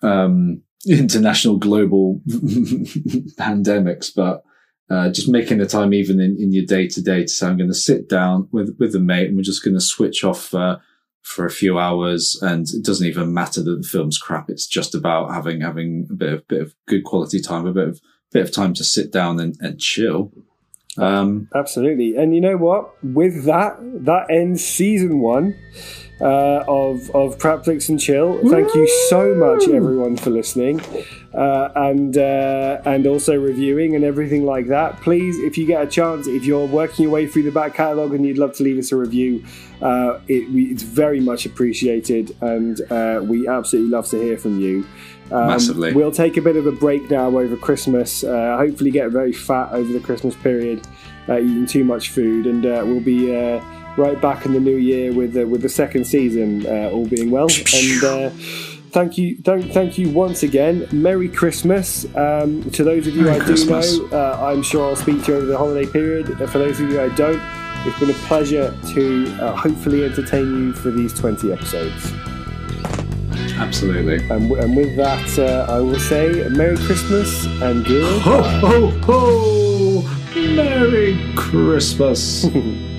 um, international global pandemics, but uh, just making the time even in, in your day to day to say, I'm going to sit down with, with a mate and we're just going to switch off, uh, for a few hours and it doesn't even matter that the film's crap. It's just about having, having a bit of, bit of good quality time, a bit of, bit of time to sit down and, and chill. Um, Absolutely. And you know what? With that, that ends season one uh, of of Crapflix and Chill. Thank you so much, everyone, for listening uh, and uh, and also reviewing and everything like that. Please, if you get a chance, if you're working your way through the back catalogue and you'd love to leave us a review, uh, it, we, it's very much appreciated, and uh, we absolutely love to hear from you. Um, Massively. We'll take a bit of a break now over Christmas. Uh, hopefully, get very fat over the Christmas period, uh, eating too much food, and uh, we'll be uh, right back in the new year with uh, with the second season, uh, all being well. And uh, thank you, thank, thank you once again. Merry Christmas um, to those of you Merry I do know. Uh, I'm sure I'll speak to you over the holiday period. For those of you I don't, it's been a pleasure to uh, hopefully entertain you for these 20 episodes. Absolutely. And, w- and with that, uh, I will say Merry Christmas and good. Ho, ho, ho! Merry Christmas.